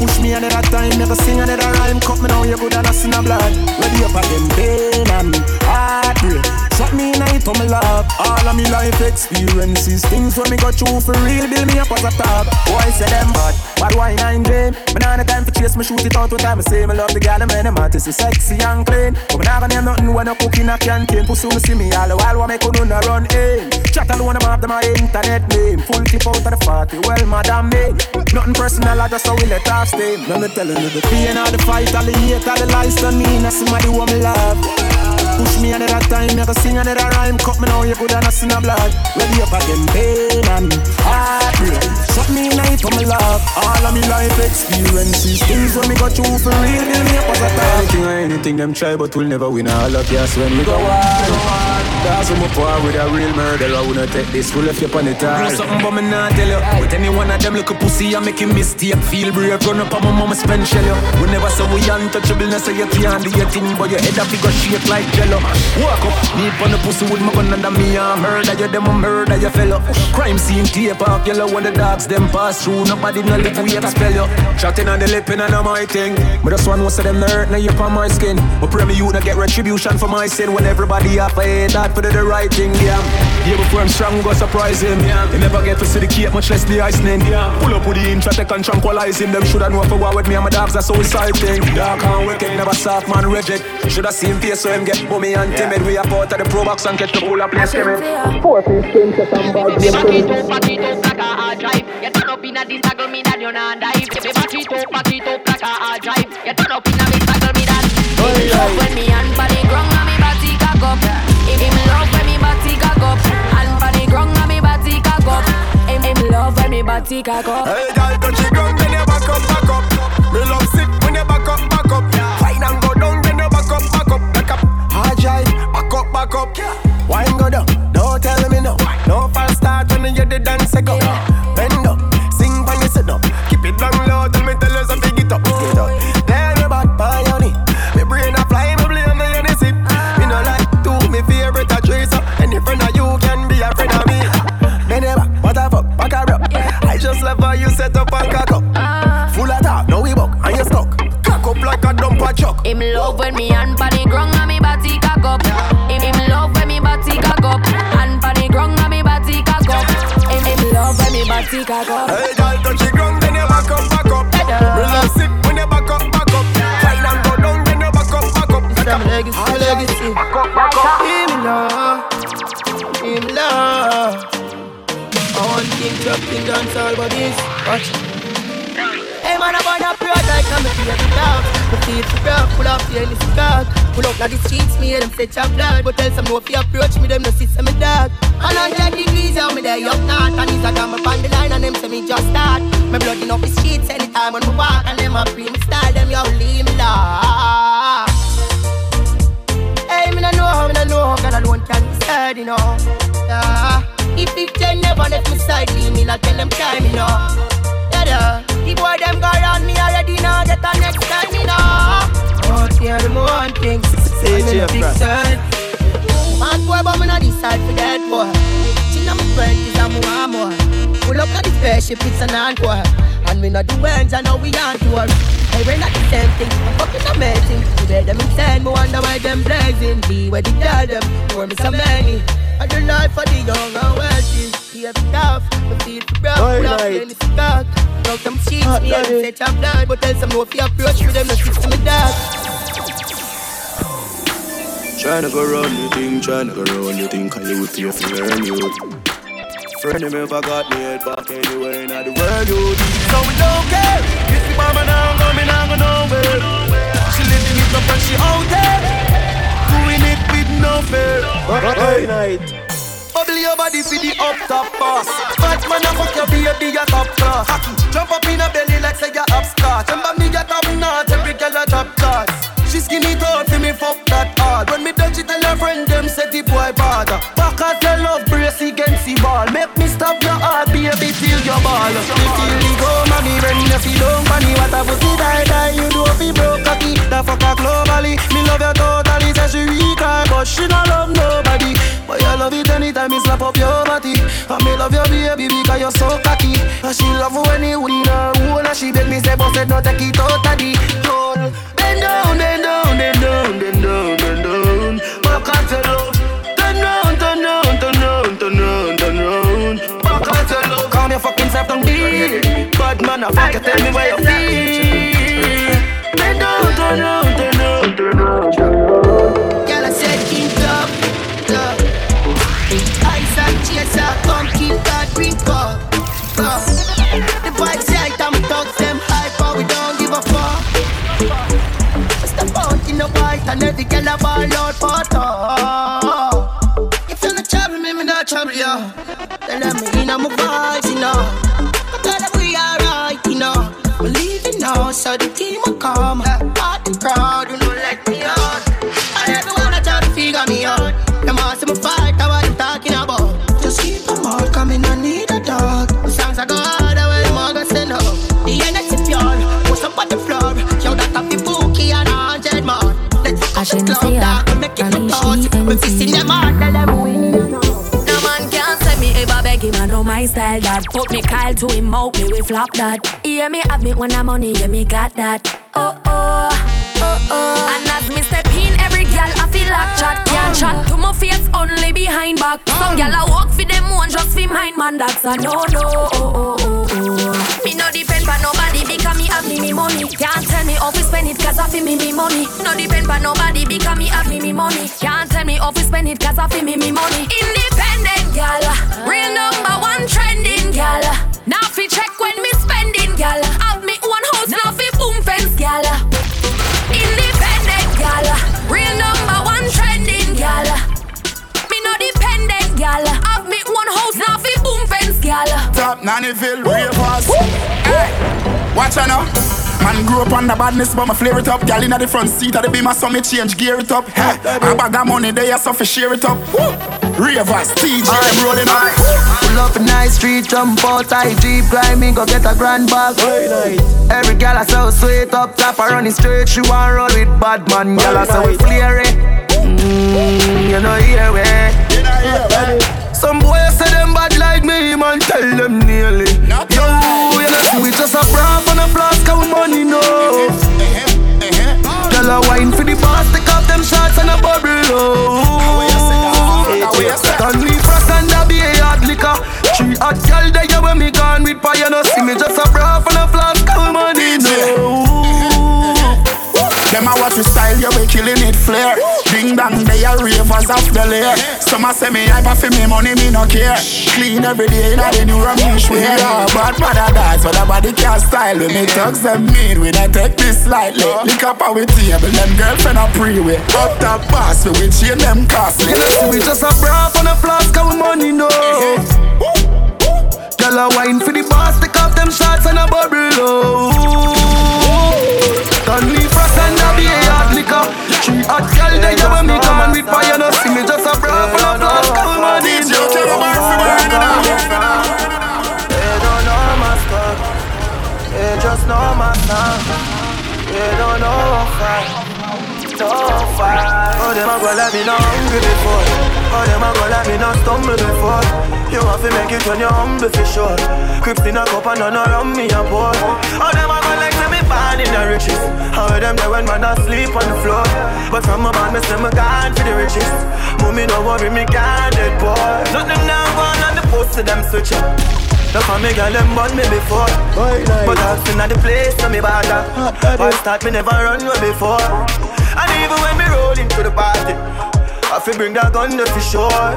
Push me another time, never sing another rhyme. Cut me now, you good and I sin a blood. Ready up them pain and heartbreak. Shot me in it, me love. All of me life experiences, things when me go through for real, build me up as a top. Why say them bad? Bad why nine game? Me nah no time for chase, me shoot it out what time I say. Me love the gal, man, them artists is sexy and clean. But me nah gonna nothing when I cook in a canteen. Pussy me see me all the while, what me could run in. Chat alone about them my internet name. Full tip out of the party, well, madam me. Nothing personal, I just how we let off steam. Let me telling you the pain of the fight, all the hate, all the lies to me. Now somebody want me love. Push me another time, me go sing another rhyme. Cut me now, you good and I sin a blood. Ready up again, pain and heartbreak. Shut me night for my love. All of me life experiences, things when me go through for real. Build me up as a time. Anything or anything them try, but we'll never win all of yes when we go on. That's when my poor with a real murderer. Wanna take this full if you on it all. Know something but me not tell you. But any one of them look a pussy I make him mistake. Feel brave, run up on my mama spend shell you. We never say we untouchable, so you can't do your thing, but your head up, you go shape like jello fellow. Walk up, me on the pussy with my gun under me and murder you, them a murder you fellow. Crime scene tape off yellow when the dogs them pass through. Nobody no live we expel you. Chatting on the lip and on my thing. But just one most of them hurt now you on my skin. But pray me you not get retribution for my sin when everybody have a that for the, the right thing. Yeah, yeah before I'm strong, go surprise him. Yeah, you never get to see the cape, much less the name. Yeah, pull up with the inch, take and tranquilize him. Them shoulda know for war with me and my dogs. That's so exciting. Dark and wicked, never soft man reject. Shoulda seen face so him get me and timid. We are out of the pro box and catch the whole of place timid. Four piece came to some boy. Baby, back it up, back it up like a hard drive. You turn up in a this tackle me that you not dive. Baby, back it up, back it up like a hard drive. You turn up in a big tackle me that. Him love when me and body ground and me body cock up. Him love when me body cock up. And body ground and me body cock up. Him him love when me body cock up. Hey, girl, touch it ground, then you back up, back up. Wine go down, don't tell me no. No false start when you the dance go. Bend up, sing when you sit up. Keep it down low, tell me tell us something get up, get up. Tell me about my honey. Me brain a fly, me blame me on the sip. Me no like to me favorite a tracer. Any friend of you can be a friend of me. Bend it back, what the fuck, back her up. I just love how you set up and cock up. Ah. Full of talk, now we buck and you stuck. Cock up like a dumper truck. Him love when me and body ground love when me cock up. Hey, girl, touch the ground, then you back up, back up. Relax it when you back up, back up. Fine and go down, then you back up, back up. Back up, legacy, legacy. Back up, back up. Him love, him love. I want king dropping dance all bodies. Watch. Man, I wanna proud like I'm a favorite dog. My feet proud, pull up the Hennessy dog. Pull up like the streets, me them say chop blood. But tell some no you approach me, them no see some dog. And on ten degrees, how me there up north. And it's a got me on the line and them say me just start. My blood in off the streets anytime when we walk. And them a me style, them yo leave me lost. Hey, me no know how, me no know how, God alone can decide, you know. Yeah. If it never left me side, leave me like tell them time, you know. Yeah. The boy them got on me already now, get on next time, you know. Oh, yeah, the one thing, Say I'm Jeff big side. Man, boy, but me not decide for that boy. Chin on my twenties me want more. Pull up at the spaceship, it's an encore. And we not do ends, I know we on tour. Hey, we're not the same thing, I'm fucking amazing. You bear them insane, me wonder why them blazing. Be where they tell them, for me so many. I do life for the young and wealthy. Here we tough, we feel broke, All pull up right. in the stock. Out them sheets, Hot me and daddy. set up blood. But tell some no if you approach me, them no fix me dog. Tryna go run the thing, tryna go run the thing, cause you pay for learn you. Friend of me ever got me head back anywhere in the world, you So we don't care. If the mama now go, me now go nowhere. She living it up and she out there. Doing it with no fear. Hey, night. Bubble your body for the up top boss. Fat man a fuck your baby a top class. Jump up in a belly like say you upstart. Remember me a top notch, every girl a top class. She skinny tall for me fuck that hard. When me touch it, tell her friend them say the boy bad. Back as your love brace against the ball. Make me stop your heart, baby, till your ball. Me feel the go, mommy, when you feel down funny. What a pussy die die, you do fi broke cocky. The fucker globally, me love you totally. Say she weak, but she not love nobody. But you love it anytime me slap up your body. And me love your baby because you're so cocky. And she love when you win her own. And she beg me say, boss, no take it out of the hole. Bend down, bend down, bend down, bend down, bend down. Back and tell love. Turn round, turn round, turn round, turn round, turn round. Fuck out your love. Calm your fucking self down, be. Bad man, I fuck you, tell me where you feel. Bend down, turn round, and every girl a ball out for talk. If you're not trouble me, me not trouble you. Then let me in on my vibes, you know. I tell them we alright, you know. Believe leaving now, so the team will come. Part the crowd, you know, let me out. And everyone I try to figure me out. Them all see me fight, Put me Kyle to him out, me we flop that. Yeah, me have me when I'm money, yeah, me got that. Oh oh, oh oh. And as me step in, every girl I feel like chat. Can't chat to my face, only behind back. Some girl I walk for them one, just for mine, man, that's a no no. Oh oh oh oh. Me no depend on nobody because me have me me money. Can't tell me how to spend it cause I feel me me money. No depend on nobody because me have me me money. Can't tell me how to spend it cause I feel me me money. Independent gal, real number one trending gal. Now fi check when me spending gal. Have me one house now fi boom fence gal. Independent gal, real number one trending gal. Me no dependent gal. Have me one house now fi boom fence gal. Top Nannyville ravers. Hey, watch out now. Man grew up on the badness, but my flare it up. Gal inna the front seat of the beamer, so me change gear it up. Hey, a bag of money there, so fi share it up. Woo. Ravers, TJ, I'm rolling up. Pull up a nice street, jump out, I jeep, climbing, go get a grand bag. Every gal I so sweet up top, I running straight, she want roll with bad man. Gal I so we flare it. Mm, you know here we. Some boys say them bad like me, man, tell them shots and a bubble, oh. Can we frost and a be hard liquor? Three hot gal there when me gone with fire, no see me just a bra on a flask of money, no. Them a watch we style, yeah, we killing it flare. Ding dong, they are ravers off the layer. Some a say me hyper for me money, me no care. Clean every day, in the new Ramesh we are. But mother dies, but nobody can style. When me thugs them mean, we not take this lightly. Lick up our table, them girlfriend a pre-way. Up top boss, we we chain them costly. See we just a bra on a flask of money, no. Girl a wine for the boss, take off them shots and a bubble, oh. Can we frost and a be a hard liquor? Three hot gal there when me come and with fire, no see me just a bra on a flask of money, no. They don't know my stuff. They just know my song. They don't know how fight. Don't fight. Oh, them a go let me know hungry before. Oh, them a go let me know stumble before. You want to make it when you're humble for sure. Crips in a cup and none around me a pour. Oh, them a go like say me born in the riches. How them there when man asleep on the floor. But from my band, me say me gone for the riches. Mommy no worry, me can't dead boy. Nothing now gone on the post to them switch up. Now for me girl them born me before But I've seen at the place so me bad that But start me never run way before And even when me roll into the party I fi bring that gun there for sure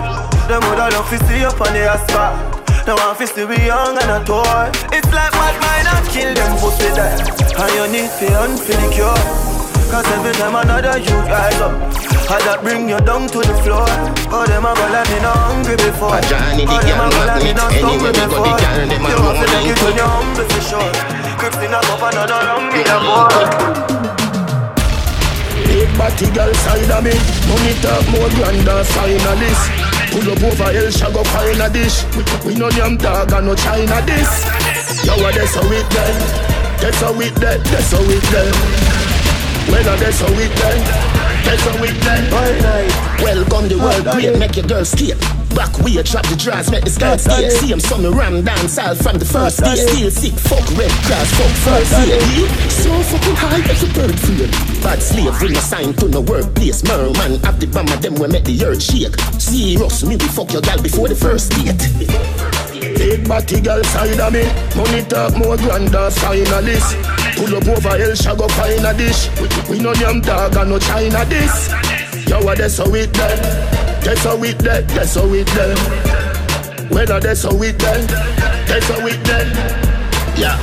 Them woulda love to see up on the asphalt. Now I fi still be young and a toy. It's like mad mind and kill them pussy there. And you need to hunt for the cure. Cause every time another you rise up I that bring you down to the floor. Oh, them a go let me know hungry before. A Johnny the girl go me know Anyway, stumble we got the before. girl, them a You have to know make it me when you're humble for sure Crips in a cup and another rum me a boy Big body girl side of me. Money talk more grander finalist. Pull up over El Shago find a dish. We, no damn dog and no China this Yo, that's how it then That's how it then That's how it then When I that's how it then That's how it then Welcome the world great Make your girl skate Back way, drop the dress, make the skirt stay. See him, so me ram dance all from the first day. Still sick, fuck red grass, fuck first year. So fucking high, as a bird feel. Bad slave, bring a sign to no workplace. Merman, have the bomb of them, we make the earth shake. Serious, me we fuck your gal before the first date. Big body girl side of me Money talk more grander finalist Pull up over El Shago find a dish We, we no yam dog and no China this Yo, what that's how it done That's how it done That's how it done Whether that's how it done That's how it done Yeah.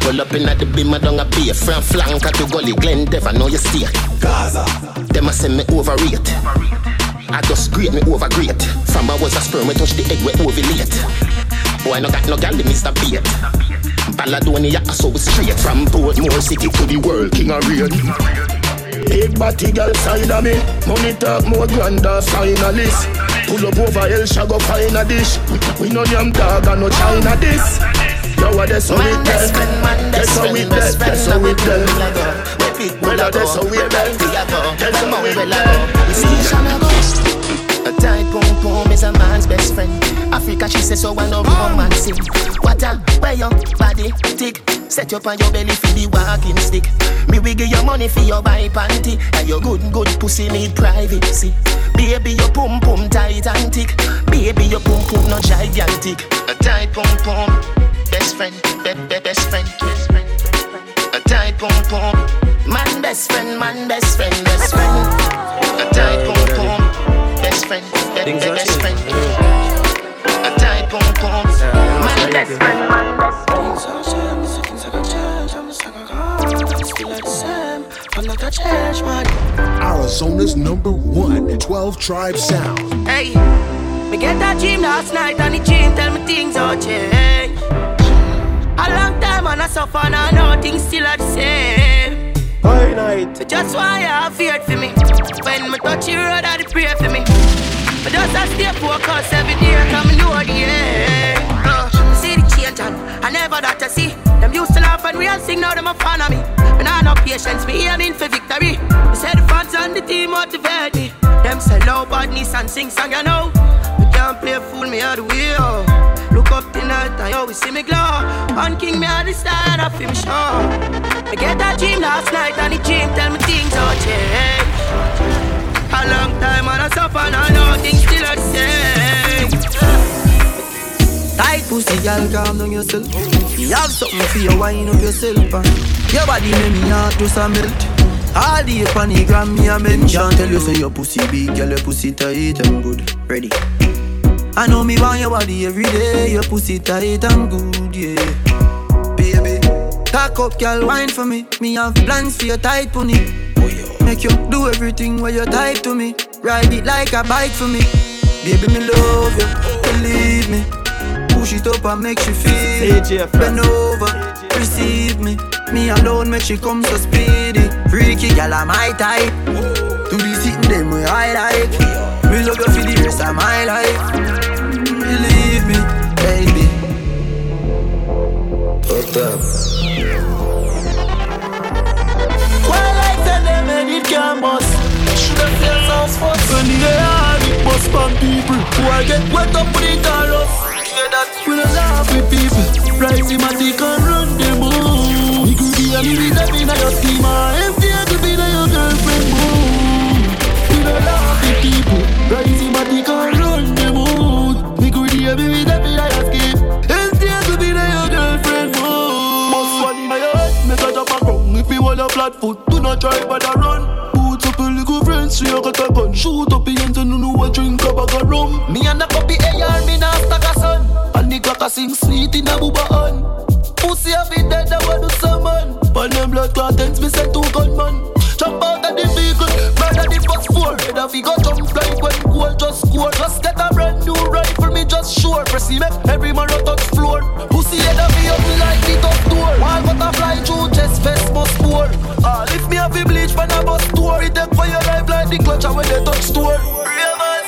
Pull up in at the beam, I don't a beer From flank at the gully, Glen Dev, know you stay Gaza. Them a send me overrate. I just grade me over great From I was a sperm, we touch the egg, we ovulate. Boy, no got no gal, Mr. Bait. Balladonia, so we straight. From Portmore City to the world, king of rain. Big body girl side of me. Money talk more grander finalist. Pull up over El Shago find a dish. We no yam dog and no China this Yo, what that's how it man, That's how it friend, That's how it Well, that's how it That's how it We see Shana go a tight boom boom is a man's best friend. Africa, she says so I know romancing. Oh, what a where your body tick. Set up on your belly for the walking stick. Me we give you money for your buy panty. And your good good pussy need privacy. Baby, your pum pum tight and thick. Baby, your pum pum not gigantic. A tight pum pum, best friend, be, be, best friend, best friend. A tight pum pum, man best friend, man best friend, best friend. A tight pum pum best friend, that, that best friend. A tight pom pom, my best friend, my best Arizona's number one 12 tribe sound. Hey, me get that dream last night and the dream tell me things all change. A long time and I suffer and I know things still are the same. High night. Just why you feared for me. When me touch your road, I pray for me. But just I stay focused every day, come the end. Uh, see the change and I never that to see. Them used to laugh and real sing, now them a fan of me. But I no patience, me aiming for victory. They say the fans and the team motivate me. Them say low badness and sing song, you know. We can't play fool me all the way, oh. Look up tonight, I always see me glow. On King, me at the start of him show. I get that dream last night, and the dream tell me things all change. A long time and I suffer, and things still the same. Tight pussy, girl, calm down yourself. You have something for you, wind up yourself. And your body make me heart just a melt. All the gram, me a mention. Tell you say your pussy big, girl, your pussy tight and good. Ready? I know me want your body every day. Your pussy tight and good, yeah. Baby, cock up, girl, wine for me. Me have plans for your tight pony. Make you do everything while you tight to me. Ride it like a bike for me. Baby, me love you, believe me. Push it up and make you feel it. Bend over, receive me. Me alone make she come so speedy. Freaky gal, I'm my type. Do this sitting them way I like. Me love you for the rest of my life. Believe me, baby. Fucked up. It can bust. The fear sounds first. When the air it bust from people who I get wet up with it all up. We don't laugh with people. Rise him and take and run the moon. We could be a minute up in your scheme. Empty to be your girlfriend moon. We don't laugh with people. Rise him and take and run the moon. We could be a minute up in your scheme. Empty to be your girlfriend moon. Must one in your head, make a drop a ground. If you want a flat foot, do not try but a run. Boots up a little friends, so you got a gun. Shoot up your hands and you know what drink a bag of rum. Me and the puppy AR, me not stack a son. And the clock a sing sweet in a booba on. Pussy a be dead, I want to summon. Pan them blood clot ends, me send two gunman. Jump out of the vehicle, murder the first four. Head off, he got jump like when goal just score. Just get just sure. Press him, make every man run touch floor. Pussy head off, me up like the top door. Wall butterfly through chest, vest must pour. Ah, lift me up, we bleach, when I bust tour. It take for your life like the clutch, and when they touch store.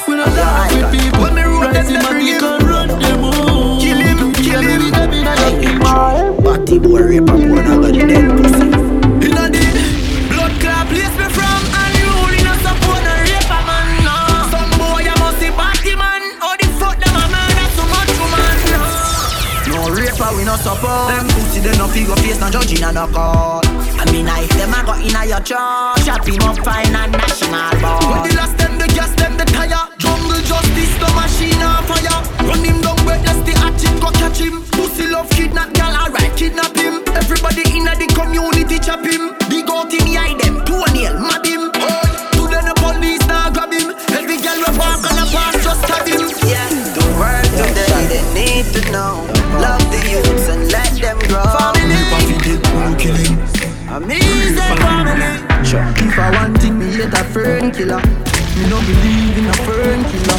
We don't laugh with people. When me root them, them bring him. Run them all. Kill him, kill him. Party boy, rape no judging and no call. I mean, if them a go inna your church, chop him up fine and national ball. When the last them, the gas them, the tire. Jungle justice, the machine on fire. Run him down, witness the hatchet, go catch him. Pussy love kidnap, girl, alright, kidnap him. Everybody inna the community chop him. Big out him, eye them, two nail, mad him. Today the police now grab him. Every girl we walk on a pass, just stab him. Yeah, the world today they need to know. Love the youths and let them grow. I want thing, me hate a fern killer. Me no believe in a fern killer.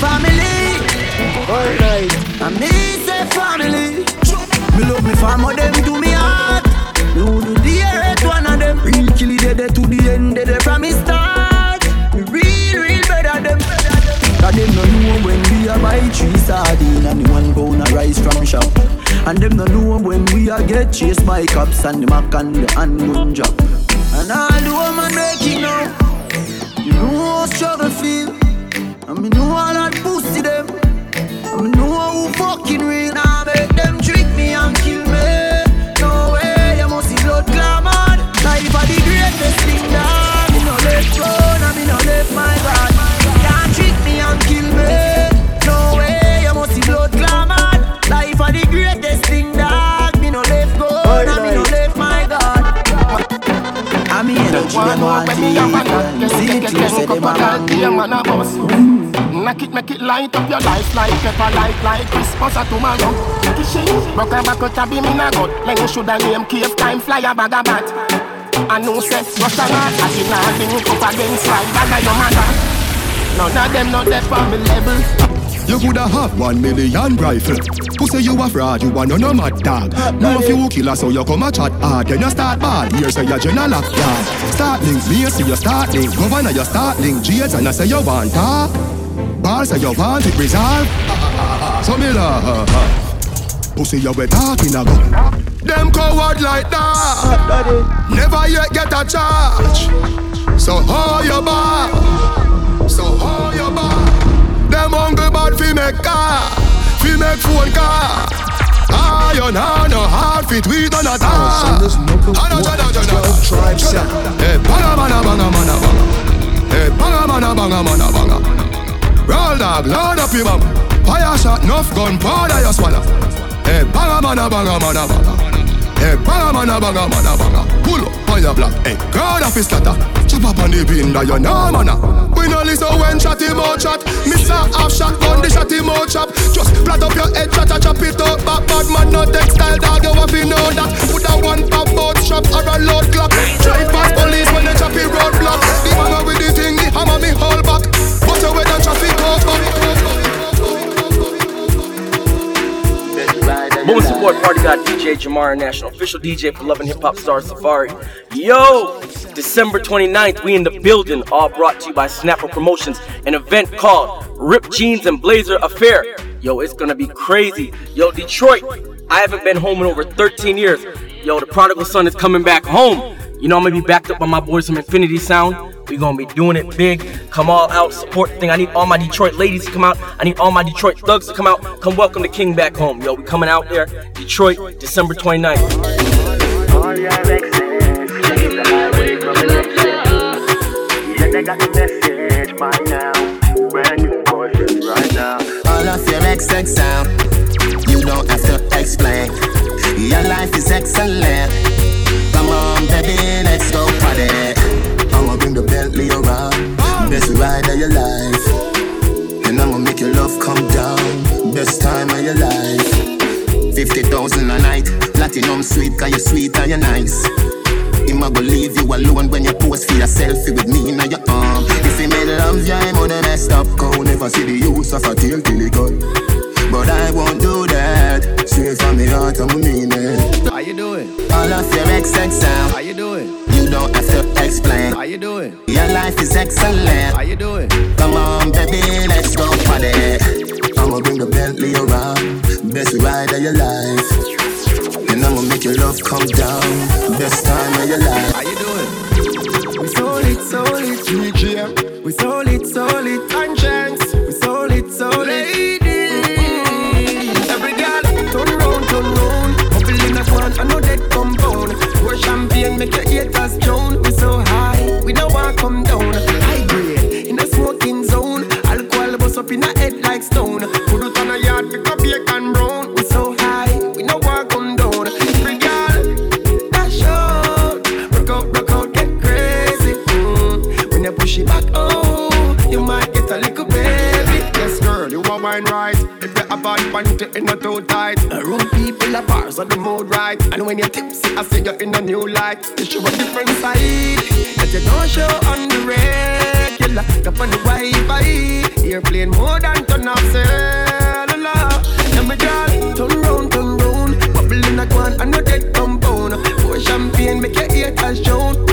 Family, alright. And me say family. Me love me family, them to me heart. Me would do the earth one of them. Real kill it dead to the end, dead from me start. Me real, real better them. Cause them no know when we a buy three sardine and the one pound a rice from shop. And them no know when we a get chased by cops and the mac and the handgun job. And all the woman make it now. You know how struggle feel. And me know all that pussy them. And me know who fucking real. Now make them trick me and kill me. I mean, energy them want it. See it, you say them a wrong. Knock it, make it light up your life like pepper light like Christmas or tomorrow. Make it rock a back out be me na god. Like you shoulda name cave time fly a bag of bat. I know say Russia not, I should not link up against like bag of your mother. None of them not there for me level. You coulda have one million rifle. Who say you a fraud? You a no no mad dog. No few killer, so you come a chat hard. Then you start bad. Here say you general lock yard. Start link, me say you start link. Governor you start link. Jades and I say you want talk. Ball say you want it resolve. So me love. Pussy you we talking a gun. Them coward like that. Never yet get a charge. So hold your bar. Hungry bad fi make car, fi make phone car. Iron hand no hard fit we done a tar. Jana. Hey, banga mana banga mana banga. Hey, banga mana banga mana banga. Roll dog, load up your bum. Fire shot, enough gun, powder you swallow. Hey, banga mana banga mana banga. Hey, banga mana banga mana banga. Pull up on your block. Hey, God of his scatter. Chop up on the bean that you know mana. We no listen when chat him out chat. A half shot gun, the shot him out chop. Just flat up your head, chat chop it up. Back bad man, no textile dog. You have to know that. Put a one pop boat shop or a load clock. Drive past police when they chop it roadblock. The man with the thing, the hammer me hold back. But away the traffic goes back. Moment support party got DJ Jahmar National, official DJ for Love and Hip Hop Star Safaree. Yo, December 29th, we in the building, all brought to you by Snapper Promotions, an event called Rip Jeans and Blazer Affair. Yo, it's gonna be crazy. Yo, Detroit, I haven't been home in over 13 years. Yo, the prodigal son is coming back home. You know I'm gonna be backed up by my boys from Infinity Sound. We gonna be doing it big. Come all out, support the thing. I need all my Detroit ladies to come out. I need all my Detroit thugs to come out. Come welcome the king back home. Yo, we coming out there. Detroit, December 29th. All your exes, the highway from the left side. Yeah, they got the message by now. Brand new boyfriend right now. All of your XX sound, you don't have to explain. Your life is excellent. Baby, let's go party. I'ma bring the Bentley around, best ride of your life. And I'ma make your love come down, best time of your life. 50,000 a night, platinum sweet, cause you sweet and you nice. Him a go leave you alone when you post for your selfie with me in your arm. If he made love, yeah, him woulda messed up. Go never see the use of a tail till he cut. But I won't do that. Straight from me heart, I'm mean it. How you doing? All of your XX sound. How you doing? You don't have to explain. How you doing? Your life is excellent. How you doing? Come on, baby, let's go party. I'ma bring the Bentley around. Best ride of your life. And I'ma make your love come down. Best time of your life. How you doing? We sold it, sold it. DJ. We sold it, The haters drown, we so high. We don't want come down. High grade, in a smoking zone. Alcohol bust up in a head like stone. Put it on a yard, pick up bacon brown. We so high, we don't want come down. Free girl, that's out. Rock out, rock out, get crazy. Mm. When you push it back, oh, you might get a little baby. Yes, girl, you are wine right. If you're a bad one, you're not too tight. Room people are bars on the mood right. And when you tip I see you in a new light. You show a different side that you don't show on the regular. The Wi-Fi, airplane more than turn off cellular. Now me girl, turn round, turn round, bubble in a quan and no dead compound. Pour champagne, make your ear touch down.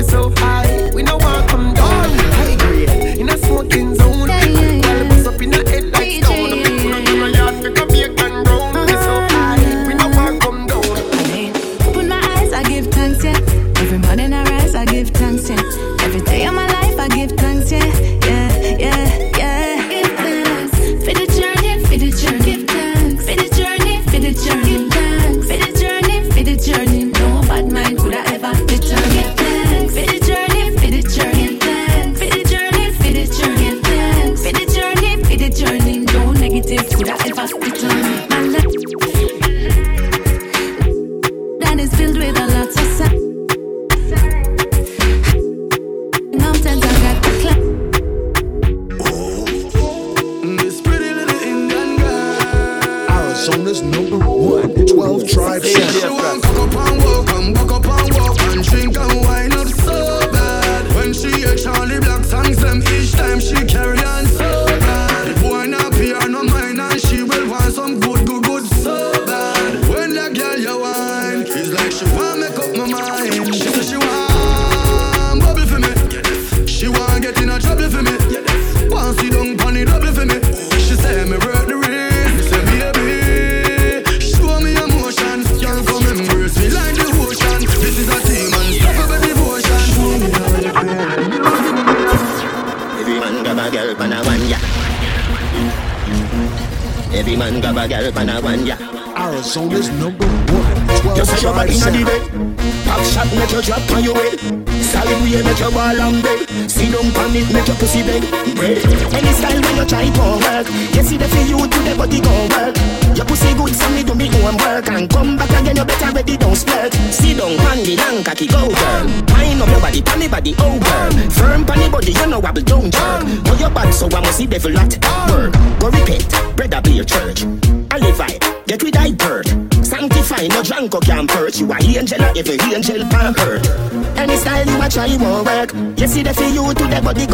Body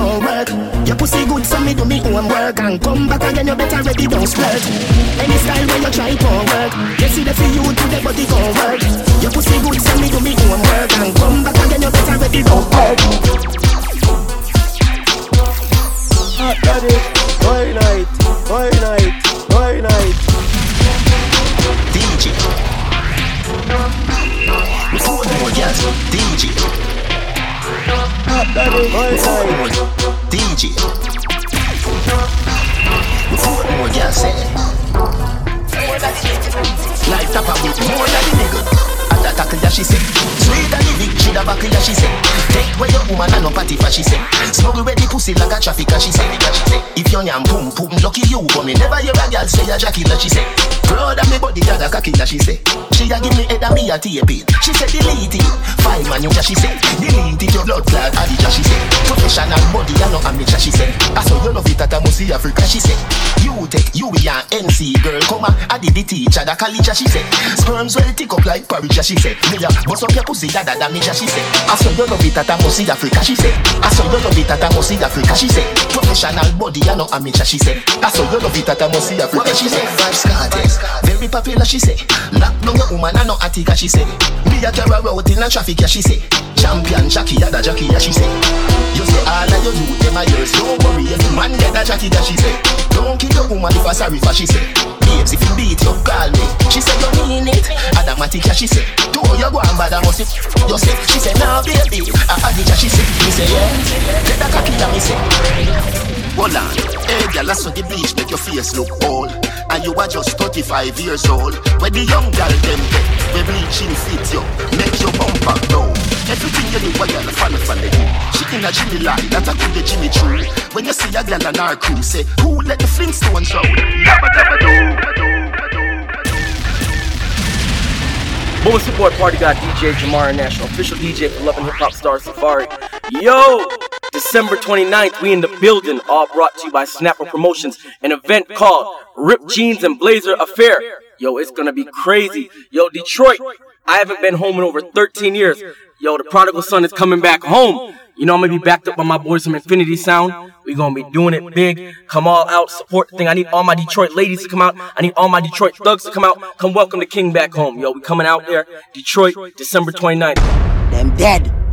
for she say. Smuggle where the pussy like a traffic, she say. If your nyam boom boom, lucky you, but me never hear a girl say a Jackie, that she say. Of me body, yeah, the cocky, that she say. She a give me head and me a tape it. She say delete it. Five man, you she say. Delete it, your blood clot, Adija, she say. Professional body, yeah, no amateur, she say. I saw you love it at a Musi Africa, she say. You take, you be an NC girl, come on. I did the teacher, the college, she say. Sperms well tick up like porridge, she say. Me a bust up your pussy, da da da, me she say. I saw you love it at a Musi Africa, she say. I saw you love it at a Musi Africa, she said. Professional body, yeah, no amateur, she said. I saw you love it at a Musi Africa, she said. Five scotties, very popular, she said. Lock down your woman, I no attica, she said. Me a carry out in a traffic, yeah, she say. Champion Jackie, the Jackie, yeah, she say. You say all of you youth, them a yours. Don't worry, every man get a Jackie, yeah, she say. Don't kill your woman if I sorry for, she say. Babes, if you beat you, call me. She say you mean it. Adamatic, yeah, she say. Do you go and bad, I must You say, she say, now nah, baby. I addict, yeah, she say. Me say, yeah. Get the cocky, yeah, me say. Hold on, hey girl, I saw the beach make your face look old And you are just 35 years old When the young girl them get The bleaching fit you, make your bumper down Everything you do, a girl She in a Jimmy Jimmy When you see a girl crew, say Who let the Flintstones out? Boom support party got DJ Jamara National, official DJ for Love and Hip Hop Star Safaree. Yo, December 29th, we in the building, all brought to you by Snapper Promotions, an event called Rip Jeans and Blazer Affair. Yo, it's gonna be crazy. Yo, Detroit, I haven't been home in over 13 years. Yo, the prodigal son is coming back home. You know, I'm gonna be backed up by my boys from Infinity Sound. We gonna be doing it big. Come all out, support the thing. I need all my Detroit ladies to come out. I need all my Detroit thugs to come out. Come welcome the king back home. Yo, we coming out there. Detroit, December 29th. Them dead.